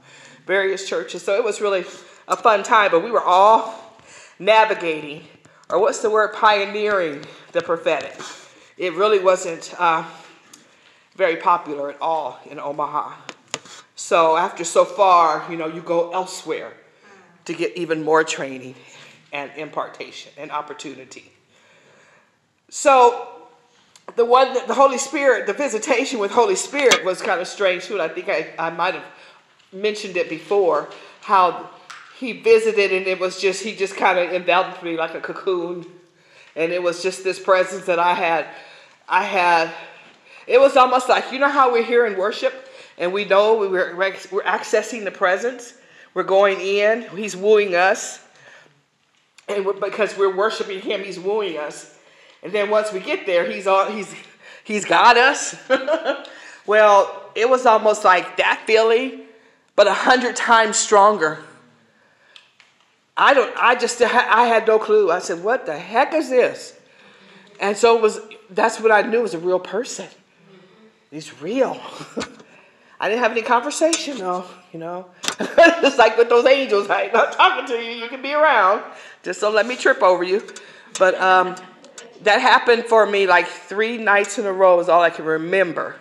Various churches. So it was really a fun time, but we were all navigating, or what's the word, pioneering the prophetic. It really wasn't uh, very popular at all in Omaha. So after so far, you know, you go elsewhere to get even more training and impartation and opportunity. So the one that the Holy Spirit, the visitation with Holy Spirit was kind of strange too. And I think I, I might have mentioned it before, how he visited and it was just he just kind of enveloped me like a cocoon. And it was just this presence that I had. I had it was almost like you know how we're here in worship and we know we're, we're accessing the presence. We're going in. He's wooing us. And because we're worshiping him, he's wooing us. And then once we get there, he's all he's he's got us. well, it was almost like that feeling, but a hundred times stronger. I don't. I just. I had no clue. I said, "What the heck is this?" And so it was. That's what I knew was a real person. He's real. I didn't have any conversation though. You know, it's like with those angels. I'm not talking to you. You can be around. Just don't let me trip over you. But um, that happened for me like three nights in a row. Is all I can remember.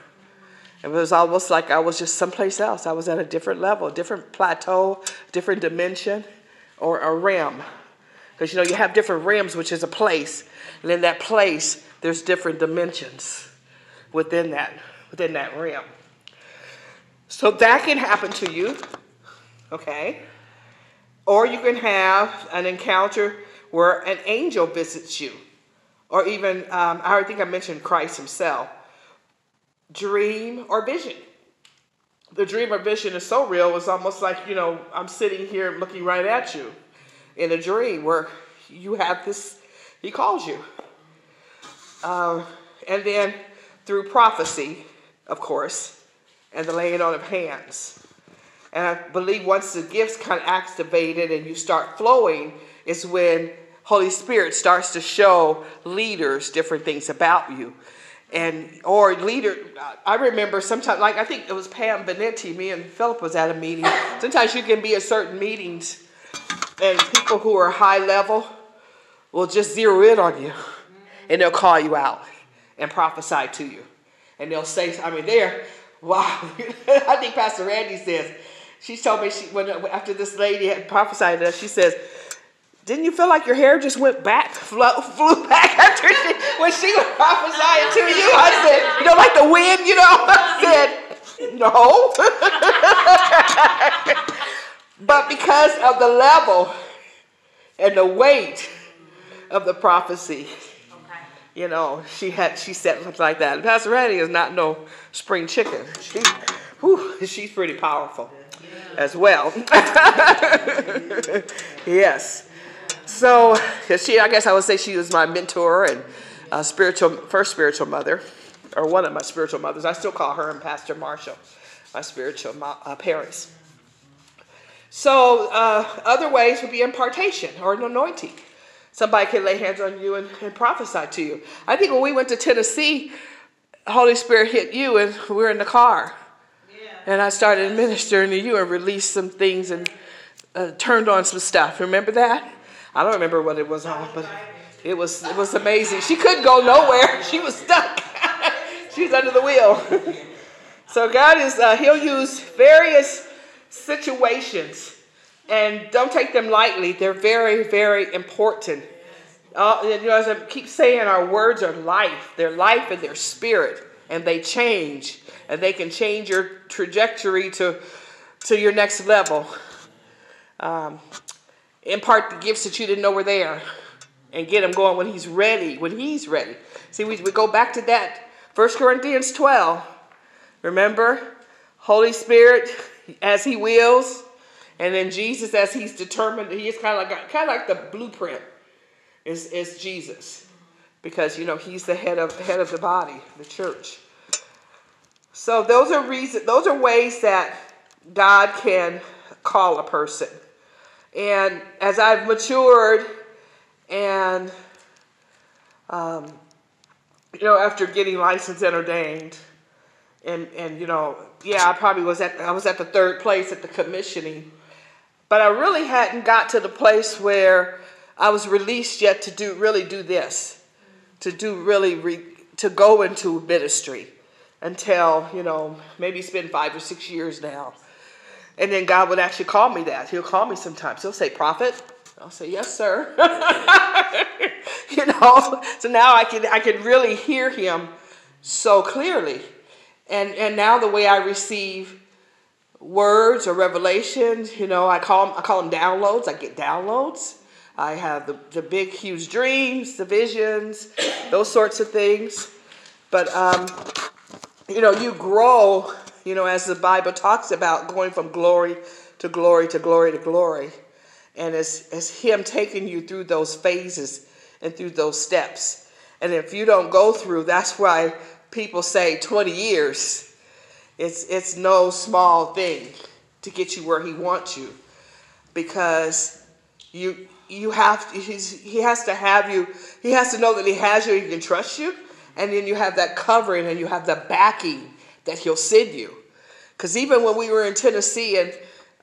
It was almost like I was just someplace else. I was at a different level, different plateau, different dimension, or a realm. Because you know, you have different realms, which is a place. And in that place, there's different dimensions within that, within that realm. So that can happen to you, okay? Or you can have an encounter where an angel visits you. Or even, um, I think I mentioned Christ himself. Dream or vision. The dream or vision is so real, it's almost like, you know, I'm sitting here looking right at you in a dream where you have this, he calls you. Uh, and then through prophecy, of course, and the laying on of hands. And I believe once the gifts kind of activated and you start flowing, is when Holy Spirit starts to show leaders different things about you. And or leader, I remember sometimes, like I think it was Pam Benetti, me and Philip was at a meeting. Sometimes you can be at certain meetings, and people who are high level will just zero in on you, and they'll call you out and prophesy to you, and they'll say, I mean, they're wow. I think Pastor Randy says she told me she when after this lady had prophesied to us, she says didn't you feel like your hair just went back, flew, flew back after she, when she was prophesying to you? I said, you know, like the wind, you know? I said, no. but because of the level and the weight of the prophecy, you know, she had she said something like that. Pastor Randy is not no spring chicken. She, whew, she's pretty powerful as well. yes. So, she, I guess I would say she was my mentor and uh, spiritual, first spiritual mother, or one of my spiritual mothers. I still call her and Pastor Marshall my spiritual uh, parents. So, uh, other ways would be impartation or an anointing. Somebody can lay hands on you and, and prophesy to you. I think when we went to Tennessee, Holy Spirit hit you and we were in the car. Yeah. And I started ministering to you and released some things and uh, turned on some stuff. Remember that? I don't remember what it was on, but it was it was amazing. She couldn't go nowhere. She was stuck. she was under the wheel. so God is uh, He'll use various situations, and don't take them lightly. They're very very important. Uh, you know, as I keep saying, our words are life. They're life and they're spirit, and they change, and they can change your trajectory to to your next level. Um, impart the gifts that you didn't know were there and get him going when he's ready, when he's ready. See, we, we go back to that. First Corinthians 12. Remember? Holy Spirit as he wills, and then Jesus as he's determined. He is kind of like kind of like the blueprint is, is Jesus. Because you know he's the head of head of the body, the church. So those are reasons those are ways that God can call a person. And as I've matured and, um, you know, after getting licensed and ordained, and, and, you know, yeah, I probably was at, I was at the third place at the commissioning, but I really hadn't got to the place where I was released yet to do, really do this, to do really, re, to go into ministry until, you know, maybe it's been five or six years now. And then God would actually call me that. He'll call me sometimes. He'll say, Prophet. I'll say, Yes, sir. you know, so now I can I can really hear him so clearly. And and now the way I receive words or revelations, you know, I call them, I call them downloads. I get downloads. I have the, the big, huge dreams, the visions, those sorts of things. But, um, you know, you grow you know, as the Bible talks about going from glory to glory to glory to glory. And as, as Him taking you through those phases and through those steps. And if you don't go through, that's why people say 20 years. It's, it's no small thing to get you where He wants you. Because you, you have, He has to have you, He has to know that He has you, He can trust you. And then you have that covering and you have the backing that he'll send you. Because even when we were in Tennessee and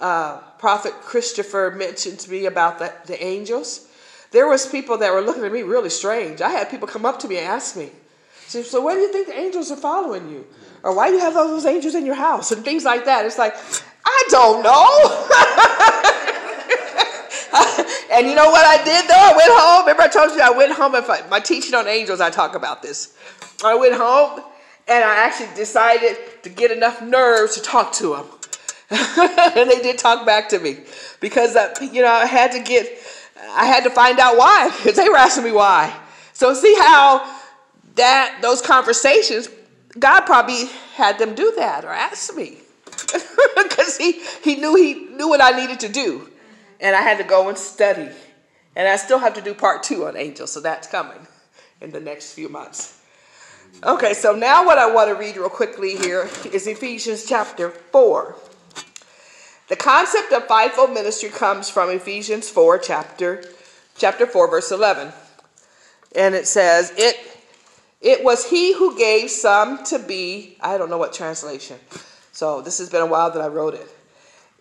uh, Prophet Christopher mentioned to me about the, the angels, there was people that were looking at me really strange. I had people come up to me and ask me, so why do you think the angels are following you? Or why do you have all those angels in your house? And things like that. It's like, I don't know. and you know what I did though? I went home. Remember I told you I went home. If I, my teaching on angels, I talk about this. I went home and I actually decided to get enough nerves to talk to them. and they did talk back to me because uh, you know I had to get, I had to find out why because they were asking me why. So see how that those conversations, God probably had them do that or ask me because he he knew he knew what I needed to do, and I had to go and study, and I still have to do part two on angels, so that's coming in the next few months. Okay, so now what I want to read real quickly here is Ephesians chapter 4. The concept of fivefold ministry comes from Ephesians 4, chapter, chapter 4, verse 11. And it says, it, it was he who gave some to be, I don't know what translation. So this has been a while that I wrote it.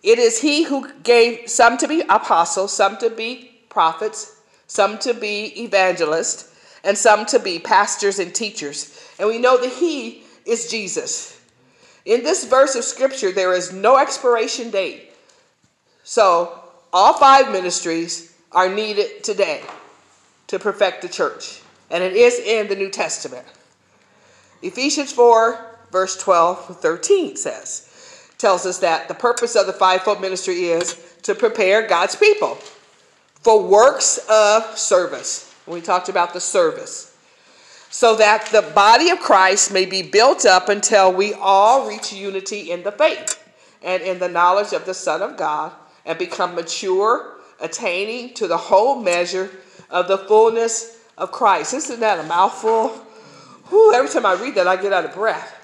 It is he who gave some to be apostles, some to be prophets, some to be evangelists, and some to be pastors and teachers and we know that He is Jesus. In this verse of Scripture, there is no expiration date. So, all five ministries are needed today to perfect the church. And it is in the New Testament. Ephesians 4, verse 12 13 says, tells us that the purpose of the fivefold ministry is to prepare God's people for works of service. We talked about the service so that the body of Christ may be built up until we all reach unity in the faith and in the knowledge of the Son of God and become mature, attaining to the whole measure of the fullness of Christ. Isn't that a mouthful? Whew, every time I read that, I get out of breath.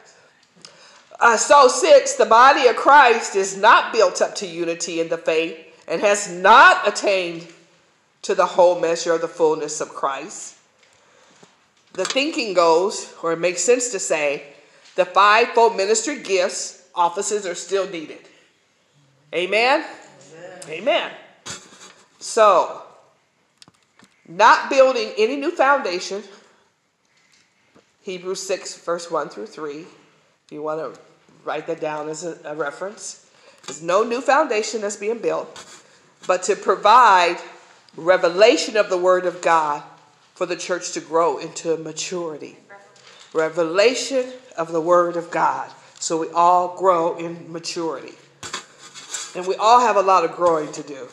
Uh, so, six, the body of Christ is not built up to unity in the faith and has not attained to the whole measure of the fullness of Christ. The thinking goes, or it makes sense to say, the fivefold ministry gifts, offices are still needed. Amen? Amen. Amen. So, not building any new foundation, Hebrews 6, verse 1 through 3. If you want to write that down as a, a reference. There's no new foundation that's being built, but to provide revelation of the Word of God for the church to grow into maturity. Revelation of the Word of God so we all grow in maturity. And we all have a lot of growing to do.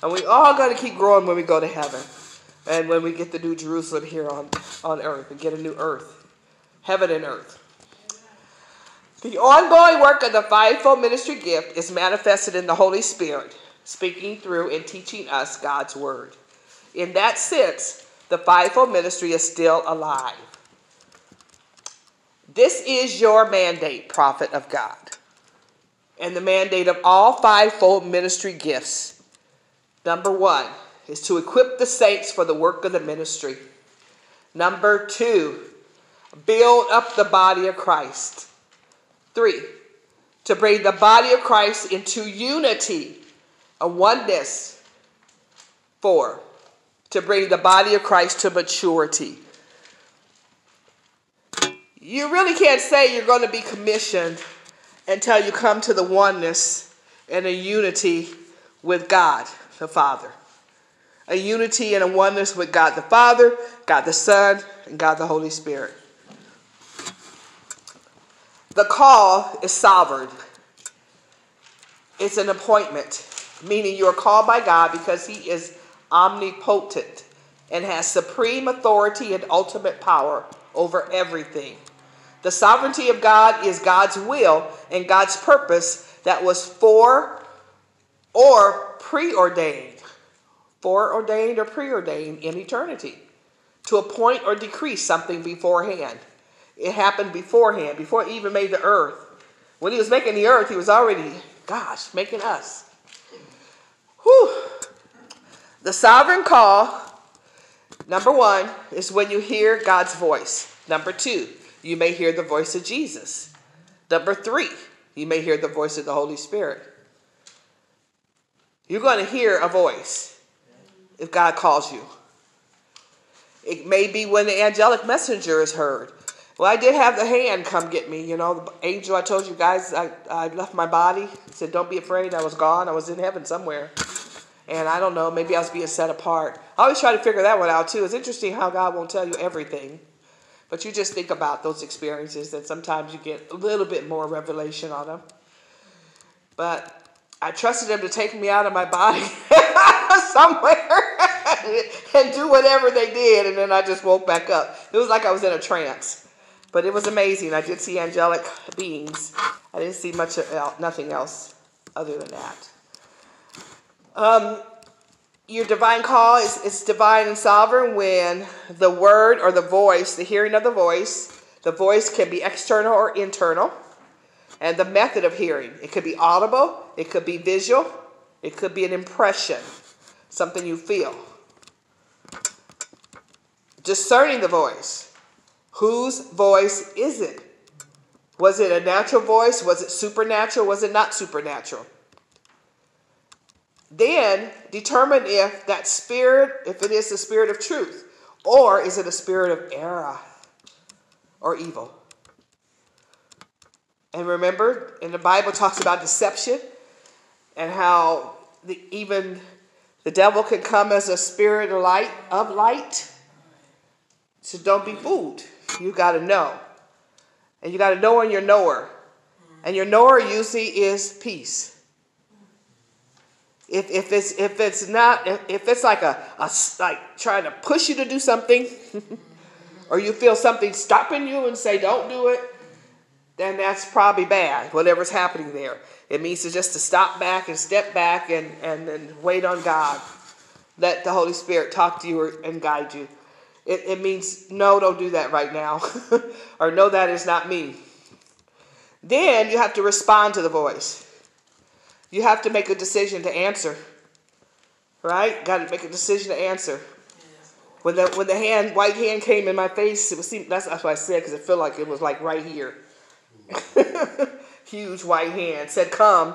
And we all got to keep growing when we go to heaven. And when we get the new Jerusalem here on, on earth and get a new earth, heaven and earth. The ongoing work of the fivefold ministry gift is manifested in the Holy Spirit, speaking through and teaching us God's word. In that sense, the fivefold ministry is still alive. This is your mandate, prophet of God, and the mandate of all fivefold ministry gifts. Number one is to equip the saints for the work of the ministry. Number two, build up the body of Christ. Three, to bring the body of Christ into unity, a oneness. Four, to bring the body of Christ to maturity. You really can't say you're going to be commissioned until you come to the oneness and a unity with God the Father. A unity and a oneness with God the Father, God the Son, and God the Holy Spirit. The call is sovereign. It's an appointment, meaning you are called by God because He is omnipotent and has supreme authority and ultimate power over everything. The sovereignty of God is God's will and God's purpose that was for or preordained, foreordained or preordained in eternity to appoint or decrease something beforehand. It happened beforehand, before he even made the earth. When he was making the earth, he was already, gosh, making us. Whew. The sovereign call, number one, is when you hear God's voice. Number two, you may hear the voice of Jesus. Number three, you may hear the voice of the Holy Spirit. You're going to hear a voice if God calls you. It may be when the angelic messenger is heard. Well, I did have the hand come get me. You know, the angel I told you guys, I, I left my body. He said, Don't be afraid. I was gone. I was in heaven somewhere. And I don't know, maybe I was being set apart. I always try to figure that one out too. It's interesting how God won't tell you everything. But you just think about those experiences that sometimes you get a little bit more revelation on them. But I trusted him to take me out of my body somewhere and do whatever they did. And then I just woke back up. It was like I was in a trance. But it was amazing. I did see angelic beings. I didn't see much, else, nothing else other than that. Um, your divine call is, is divine and sovereign when the word or the voice, the hearing of the voice, the voice can be external or internal, and the method of hearing. It could be audible, it could be visual, it could be an impression, something you feel. Discerning the voice. Whose voice is it? Was it a natural voice? Was it supernatural? Was it not supernatural? Then determine if that spirit, if it is the spirit of truth, or is it a spirit of error or evil? And remember, in the Bible talks about deception and how the, even the devil can come as a spirit of light of light. So don't be fooled. You got to know. And you got to know when you're knower. And your knower usually is peace. If, if it's if it's not if it's like a, a like trying to push you to do something, or you feel something stopping you and say don't do it, then that's probably bad. Whatever's happening there, it means to just to stop back and step back and and, and wait on God. Let the Holy Spirit talk to you and guide you. It, it means, no, don't do that right now. or no, that is not me. Then you have to respond to the voice. You have to make a decision to answer. Right? Got to make a decision to answer. When the when the hand white hand came in my face, it was that's that's what I said because it felt like it was like right here. Huge white hand said come,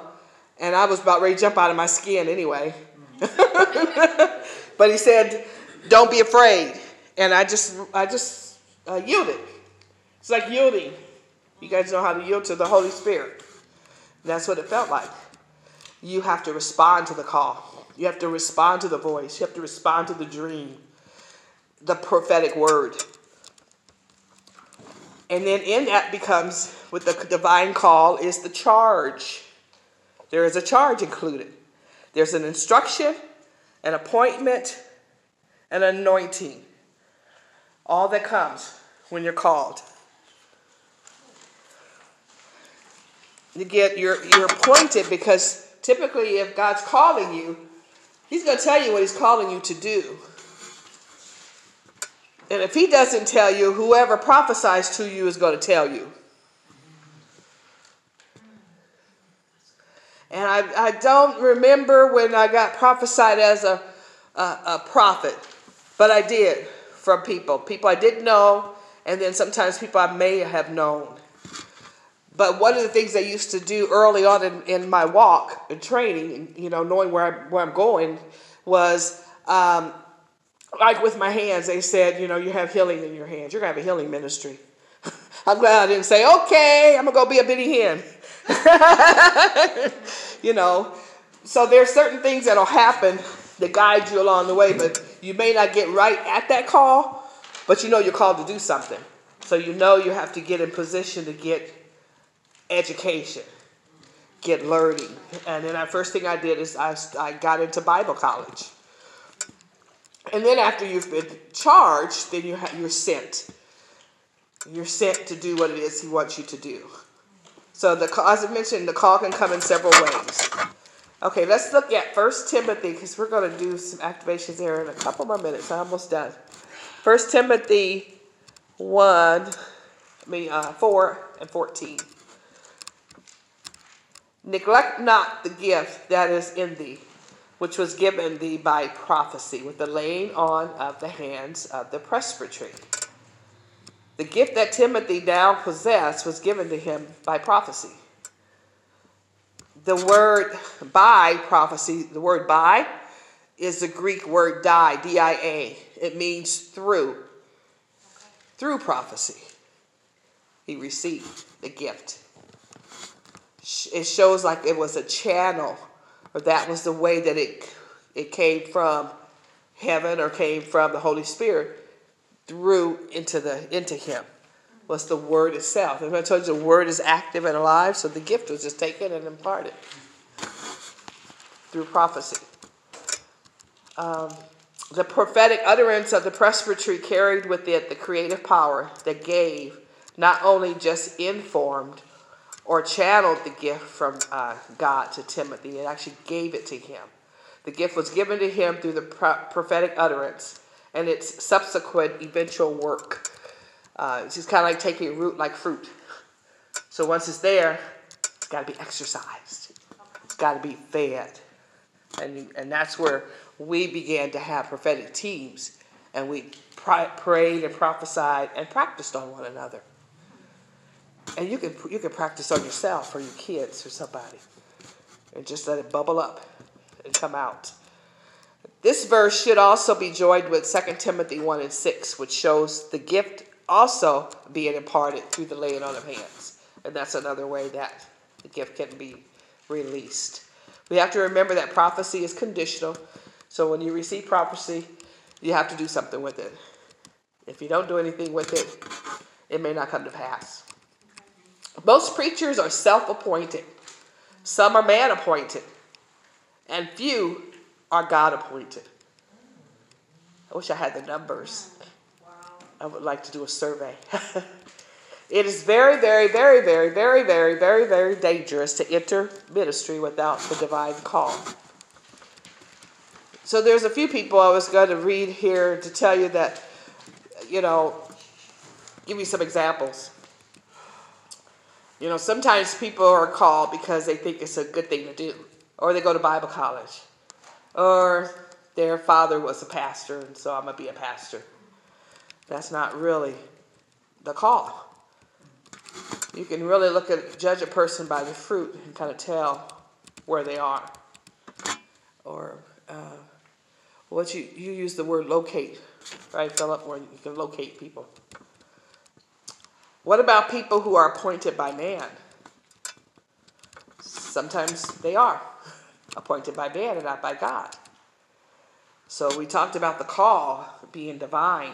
and I was about ready to jump out of my skin anyway. but he said, "Don't be afraid," and I just I just uh, yielded. It's like yielding. You guys know how to yield to the Holy Spirit. That's what it felt like. You have to respond to the call. You have to respond to the voice. You have to respond to the dream, the prophetic word. And then in that becomes, with the divine call, is the charge. There is a charge included. There's an instruction, an appointment, an anointing. All that comes when you're called. You get you're you're appointed because typically if God's calling you, He's going to tell you what He's calling you to do. And if He doesn't tell you, whoever prophesies to you is going to tell you. And I, I don't remember when I got prophesied as a, a, a prophet, but I did from people. People I didn't know, and then sometimes people I may have known. But one of the things I used to do early on in, in my walk and training, you know, knowing where, I, where I'm going, was um, like with my hands, they said, you know, you have healing in your hands. You're going to have a healing ministry. I'm glad I didn't say, okay, I'm going to go be a Benny Hinn. you know, so there's certain things that'll happen that guide you along the way, but you may not get right at that call, but you know you're called to do something. So you know you have to get in position to get education, get learning. And then the first thing I did is I, I got into Bible college. And then after you've been charged, then you ha- you're sent. You're sent to do what it is He wants you to do. So the as I mentioned, the call can come in several ways. Okay, let's look at First Timothy because we're going to do some activations there in a couple more minutes. I'm almost done. First Timothy one, I mean uh, four and fourteen. Neglect not the gift that is in thee, which was given thee by prophecy, with the laying on of the hands of the presbytery. The gift that Timothy now possessed was given to him by prophecy. The word by prophecy, the word by, is the Greek word dia, D I A. It means through. Through prophecy, he received the gift. It shows like it was a channel, or that was the way that it, it came from heaven or came from the Holy Spirit through into the into him was the word itself. And I told you the word is active and alive, so the gift was just taken and imparted through prophecy. Um, the prophetic utterance of the presbytery carried with it the creative power that gave, not only just informed or channeled the gift from uh, God to Timothy, it actually gave it to him. The gift was given to him through the pro- prophetic utterance and its subsequent eventual work. Uh, it's kind of like taking root like fruit. So once it's there, it's got to be exercised. It's got to be fed. And, and that's where we began to have prophetic teams. And we pr- prayed and prophesied and practiced on one another. And you can, you can practice on yourself or your kids or somebody. And just let it bubble up and come out. This verse should also be joined with 2 Timothy 1 and 6, which shows the gift also being imparted through the laying on of hands. And that's another way that the gift can be released. We have to remember that prophecy is conditional. So when you receive prophecy, you have to do something with it. If you don't do anything with it, it may not come to pass. Most preachers are self appointed, some are man appointed, and few are God appointed. I wish I had the numbers. I would like to do a survey. it is very, very, very, very, very, very, very, very dangerous to enter ministry without the divine call. So there's a few people I was going to read here to tell you that, you know, give you some examples. You know, sometimes people are called because they think it's a good thing to do, or they go to Bible college, or their father was a pastor, and so I'm going to be a pastor. That's not really the call. You can really look at judge a person by the fruit and kind of tell where they are. Or uh, what you you use the word locate, right, Philip, where you can locate people. What about people who are appointed by man? Sometimes they are appointed by man and not by God. So we talked about the call being divine.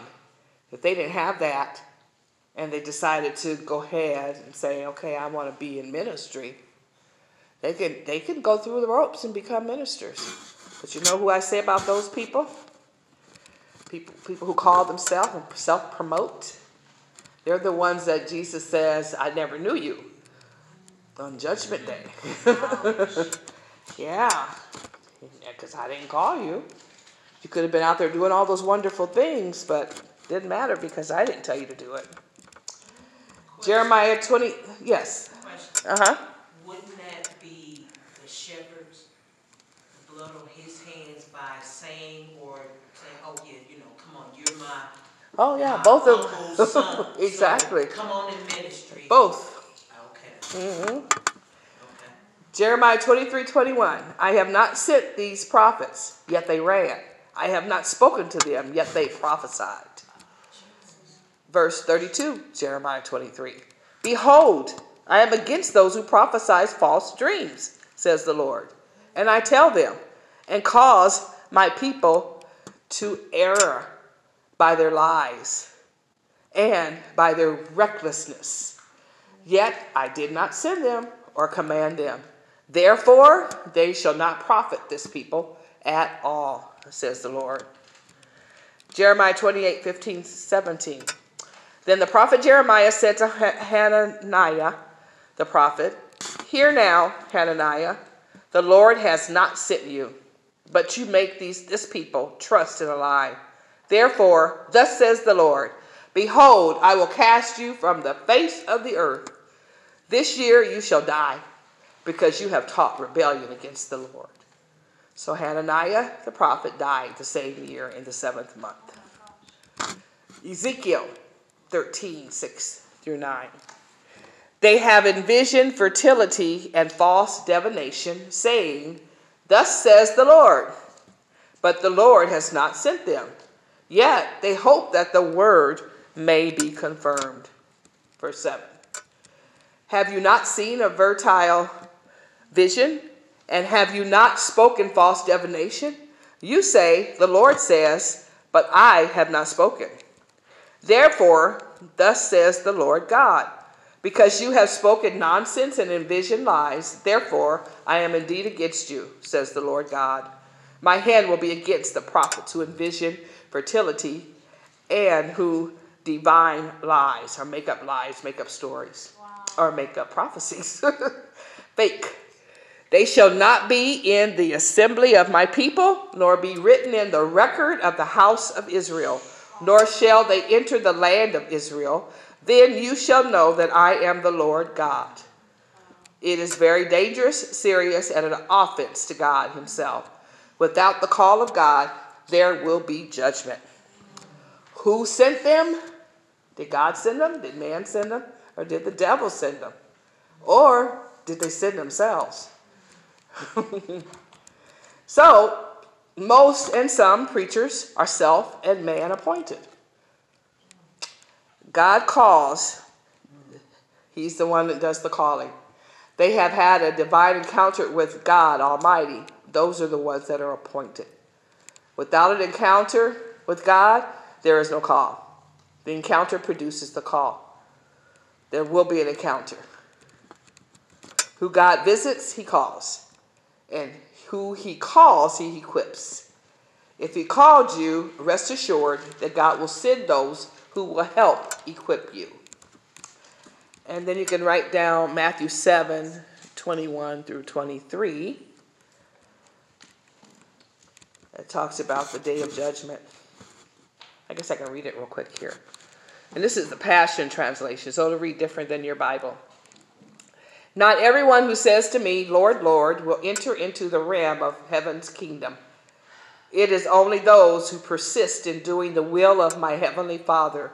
If they didn't have that, and they decided to go ahead and say, "Okay, I want to be in ministry," they can they can go through the ropes and become ministers. But you know who I say about those people? People people who call themselves and self promote. They're the ones that Jesus says, "I never knew you." On Judgment Day. Yeah, because I didn't call you. You could have been out there doing all those wonderful things, but didn't matter because I didn't tell you to do it. Jeremiah 20, yes. Uh huh. Wouldn't that be the shepherd's blood on his hands by saying or saying, oh yeah, you know, come on, you're my. Oh, yeah, my both of them. so exactly. Come on in ministry. Both. Okay, hmm okay. Jeremiah 23, 21. I have not sent these prophets, yet they ran. I have not spoken to them, yet they prophesied. Verse 32, Jeremiah 23. Behold, I am against those who prophesy false dreams, says the Lord. And I tell them, and cause my people to err by their lies and by their recklessness. Yet I did not send them or command them. Therefore, they shall not profit this people at all, says the Lord. Jeremiah 28 15, 17. Then the prophet Jeremiah said to Hananiah, the prophet, Hear now, Hananiah, the Lord has not sent you, but you make these this people trust in a lie. Therefore, thus says the Lord, Behold, I will cast you from the face of the earth. This year you shall die, because you have taught rebellion against the Lord. So Hananiah the prophet died the same year in the seventh month. Ezekiel 13, 6 through 9. They have envisioned fertility and false divination, saying, Thus says the Lord. But the Lord has not sent them. Yet they hope that the word may be confirmed. Verse 7. Have you not seen a fertile vision? And have you not spoken false divination? You say, The Lord says, but I have not spoken. Therefore, thus says the Lord God, because you have spoken nonsense and envisioned lies, therefore I am indeed against you, says the Lord God. My hand will be against the prophets who envision fertility and who divine lies, or make up lies, make up stories, or make up prophecies. Fake. They shall not be in the assembly of my people, nor be written in the record of the house of Israel, nor shall they enter the land of Israel. Then you shall know that I am the Lord God. It is very dangerous, serious, and an offense to God Himself. Without the call of God, there will be judgment. Who sent them? Did God send them? Did man send them? Or did the devil send them? Or did they send themselves? so, most and some preachers are self and man appointed. God calls, He's the one that does the calling. They have had a divine encounter with God Almighty. Those are the ones that are appointed. Without an encounter with God, there is no call. The encounter produces the call. There will be an encounter. Who God visits, He calls. And who He calls, He equips. If He called you, rest assured that God will send those who will help equip you. And then you can write down Matthew 7 21 through 23. It talks about the day of judgment. I guess I can read it real quick here. And this is the Passion Translation, so it'll read different than your Bible. Not everyone who says to me, Lord, Lord, will enter into the realm of heaven's kingdom. It is only those who persist in doing the will of my heavenly Father.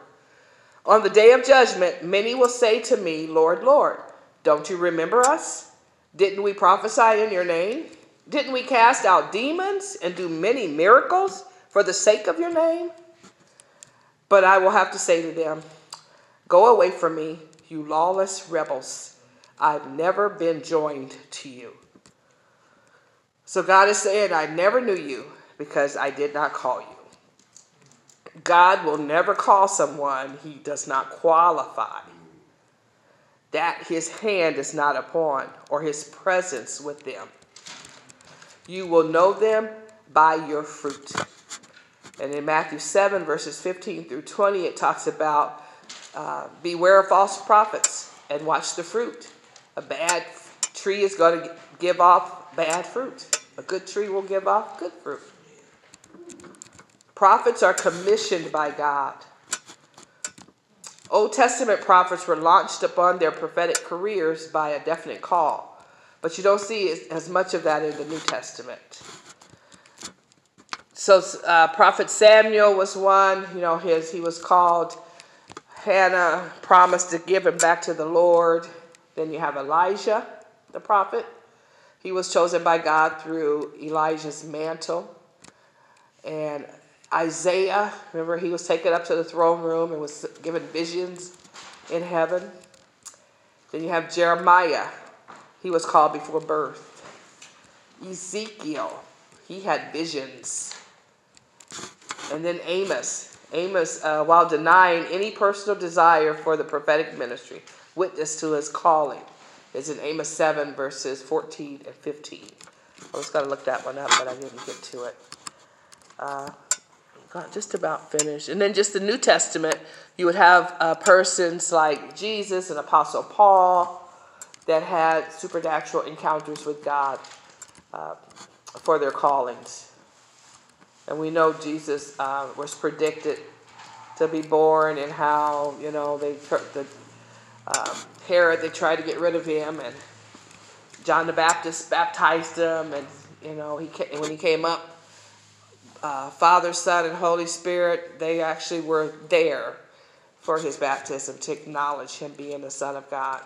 On the day of judgment, many will say to me, Lord, Lord, don't you remember us? Didn't we prophesy in your name? Didn't we cast out demons and do many miracles for the sake of your name? But I will have to say to them, Go away from me, you lawless rebels. I've never been joined to you. So God is saying, I never knew you because I did not call you. God will never call someone he does not qualify. That his hand is not upon or his presence with them. You will know them by your fruit. And in Matthew 7, verses 15 through 20, it talks about uh, beware of false prophets and watch the fruit. A bad tree is going to give off bad fruit, a good tree will give off good fruit. Prophets are commissioned by God. Old Testament prophets were launched upon their prophetic careers by a definite call, but you don't see as much of that in the New Testament. So, uh, Prophet Samuel was one. You know, his he was called. Hannah promised to give him back to the Lord. Then you have Elijah, the prophet. He was chosen by God through Elijah's mantle. And Isaiah, remember, he was taken up to the throne room and was given visions in heaven. Then you have Jeremiah, he was called before birth. Ezekiel, he had visions. And then Amos, Amos, uh, while denying any personal desire for the prophetic ministry, witnessed to his calling. Is in Amos 7, verses 14 and 15. I was going to look that one up, but I didn't get to it. Uh, got just about finished. And then just the New Testament, you would have uh, persons like Jesus and Apostle Paul that had supernatural encounters with God uh, for their callings. And we know Jesus uh, was predicted to be born and how, you know, they the um, Herod, they tried to get rid of him, and John the Baptist baptized him, and you know, he when he came up, uh, Father, Son, and Holy Spirit, they actually were there for his baptism to acknowledge him being the Son of God.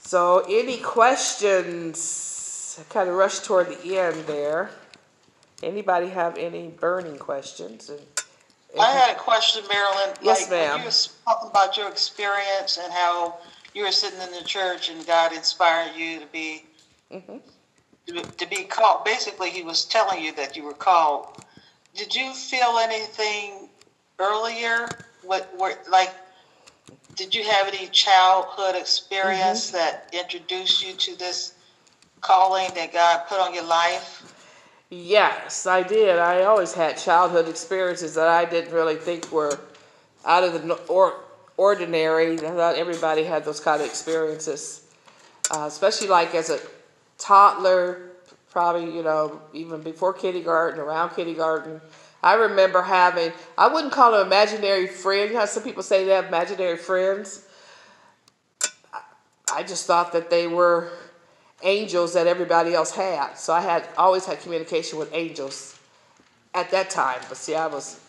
So, any questions? I kind of rushed toward the end there. Anybody have any burning questions? And I had a question, Marilyn. Yes, like, ma'am. You were talking about your experience and how you were sitting in the church and God inspired you to be Mhm. to, to be called. Basically, He was telling you that you were called. Did you feel anything earlier? What, what like? Did you have any childhood experience Mm-hmm. that introduced you to this calling that God put on your life? Yes, I did. I always had childhood experiences that I didn't really think were out of the or, ordinary. I thought everybody had those kind of experiences, uh, especially like as a toddler, probably, you know, even before kindergarten, around kindergarten. I remember having, I wouldn't call them imaginary friends. You know some people say they have imaginary friends? I just thought that they were angels that everybody else had. So I had always had communication with angels at that time. But see, I was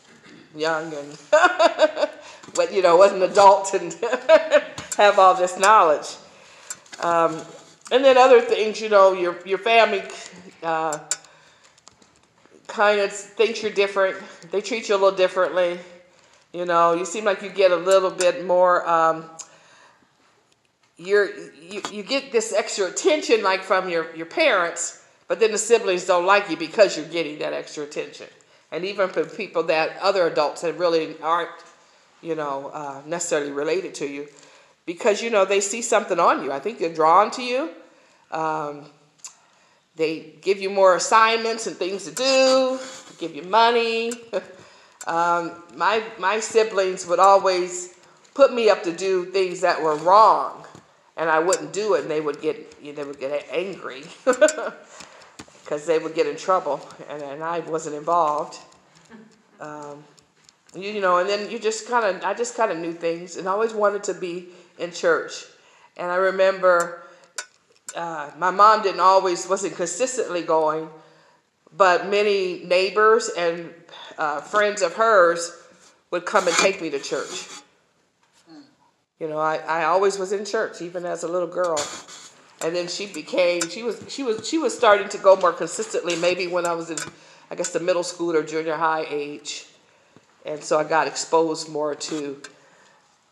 young and, but you know, wasn't an adult and have all this knowledge. Um, and then other things, you know, your your family uh, kind of thinks you're different. They treat you a little differently. You know, you seem like you get a little bit more. Um, you're you, you get this extra attention like from your, your parents, but then the siblings don't like you because you're getting that extra attention. And even from people that other adults that really aren't, you know, uh, necessarily related to you, because you know they see something on you. I think they're drawn to you. Um, they give you more assignments and things to do, give you money. um, my my siblings would always put me up to do things that were wrong, and I wouldn't do it, and they would get they would get angry because they would get in trouble, and, and I wasn't involved. Um, you, you know, and then you just kind of, I just kind of knew things and always wanted to be in church. And I remember uh, my mom didn't always, wasn't consistently going, but many neighbors and uh, friends of hers would come and take me to church. You know, I, I always was in church, even as a little girl. And then she became, she was, she was, she was starting to go more consistently, maybe when I was in, I guess, the middle school or junior high age. And so I got exposed more to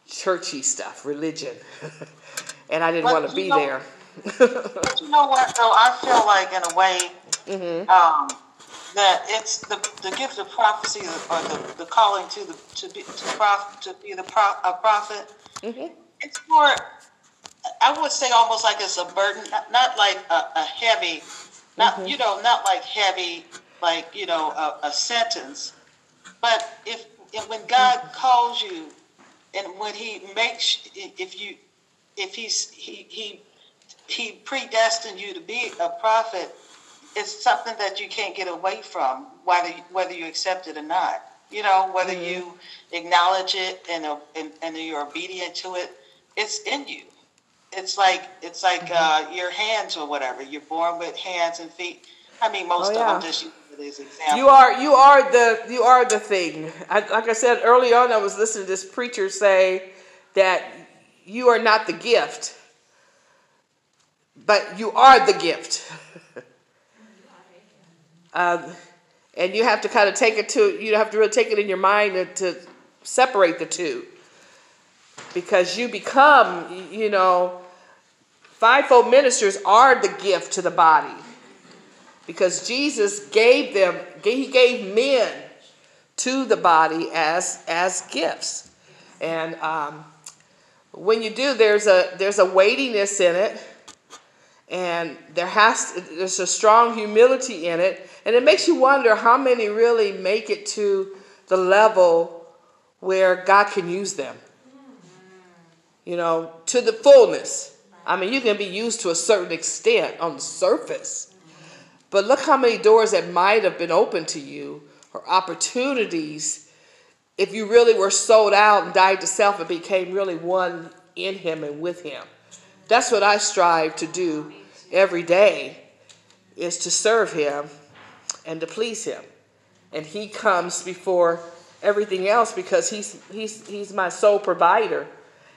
churchy stuff, religion. and I didn't But want to be know- there. But you know what, though, I feel like in a way, Mm-hmm. um, that it's the, the gift of prophecy or the, the calling to the, to be, to prof, to be the pro, a prophet. Mhm. It's more, I would say almost like it's a burden, not, not like a, a heavy, not, Mm-hmm. you know, not like heavy, like, you know, a, a sentence. But if, if when God calls you and when he makes, if you, if he's, he, he, he predestined you to be a prophet, it's something that you can't get away from, whether, whether you accept it or not. You know, whether you acknowledge it and, and, and you're obedient to it, it's in you. It's like, it's like, uh, your hands or whatever. You're born with hands and feet. I mean, most Oh, of yeah. them just use it as examples. You are you are the you are the thing. I, like I said early on, I was listening to this preacher say that you are not the gift, but you are the gift. um, and you have to kind of take it to you have to really take it in your mind to, to separate the two, because you become you know fivefold ministers are the gift to the body. Because Jesus gave them he gave men to the body as as gifts. And um, when you do there's a there's a weightiness in it and there has there's a strong humility in it. And it makes you wonder how many really make it to the level where God can use them. You know to the fullness. I mean you can be used to a certain extent on the surface. But look how many doors that might have been open to you or opportunities if you really were sold out and died to self and became really one in Him and with Him. That's what I strive to do every day is to serve Him and to please Him. And He comes before everything else because He's, he's, he's my sole provider.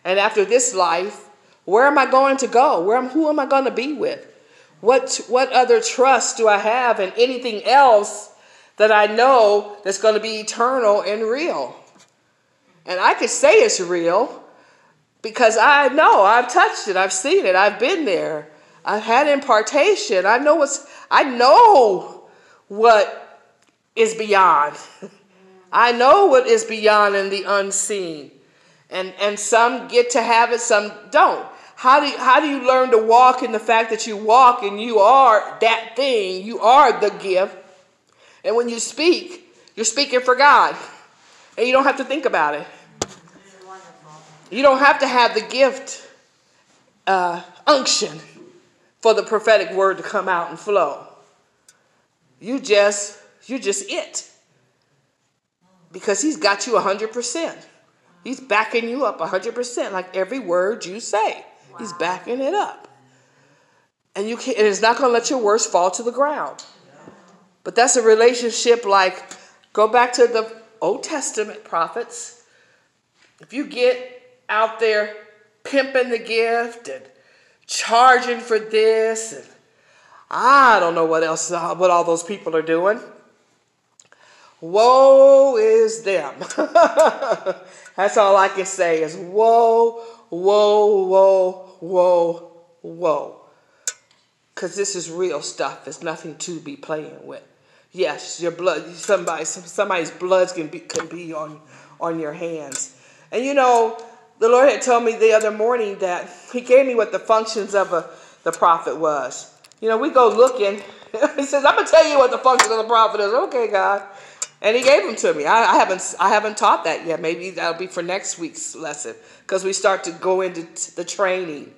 And after this life, where am I going to go? Where am, who am I going to be with? What, what other trust do I have in anything else that I know that's going to be eternal and real? And I could say it's real because I know I've touched it, I've seen it, I've been there, I've had impartation. I know what's, I know what is beyond. I know what is beyond and the unseen. And, and some get to have it, some don't. How do, you, how do you learn to walk in the fact that you walk and you are that thing? You are the gift. And when you speak, you're speaking for God. And you don't have to think about it. You don't have to have the gift uh, unction for the prophetic word to come out and flow. You just, you just it. Because he's got you 100%. He's backing you up 100%, like every word you say. He's backing it up. And you can and it's not going to let your words fall to the ground. But that's a relationship like go back to the Old Testament prophets. If you get out there pimping the gift and charging for this and I don't know what else what all those people are doing. Woe is them. That's all I can say is woe, woe, woe, woe, woe. Because this is real stuff. There's nothing to be playing with. Yes, your blood, somebody, somebody's blood can be, can be on, on your hands. And you know, the Lord had told me the other morning that He gave me what the functions of a, the prophet was. You know, we go looking. he says, "I'm gonna tell you what the function of the prophet is." Okay, God. And He gave them to me. I, I haven't I haven't taught that yet. Maybe that'll be for next week's lesson because we start to go into t- the training,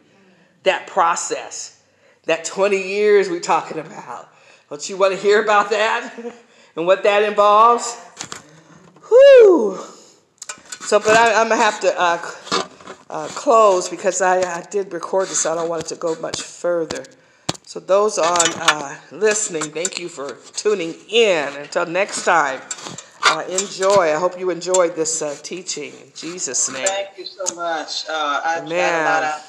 that process, that 20 years we're talking about. Don't you want to hear about that and what that involves? Whew. So, but I, I'm gonna have to, uh, uh, close because I, I did record this, I don't want it to go much further. So those on, uh, listening, thank you for tuning in. Until next time, uh, enjoy. I hope you enjoyed this, uh, teaching in Jesus' name. Thank you so much. Uh, I got a lot Amen.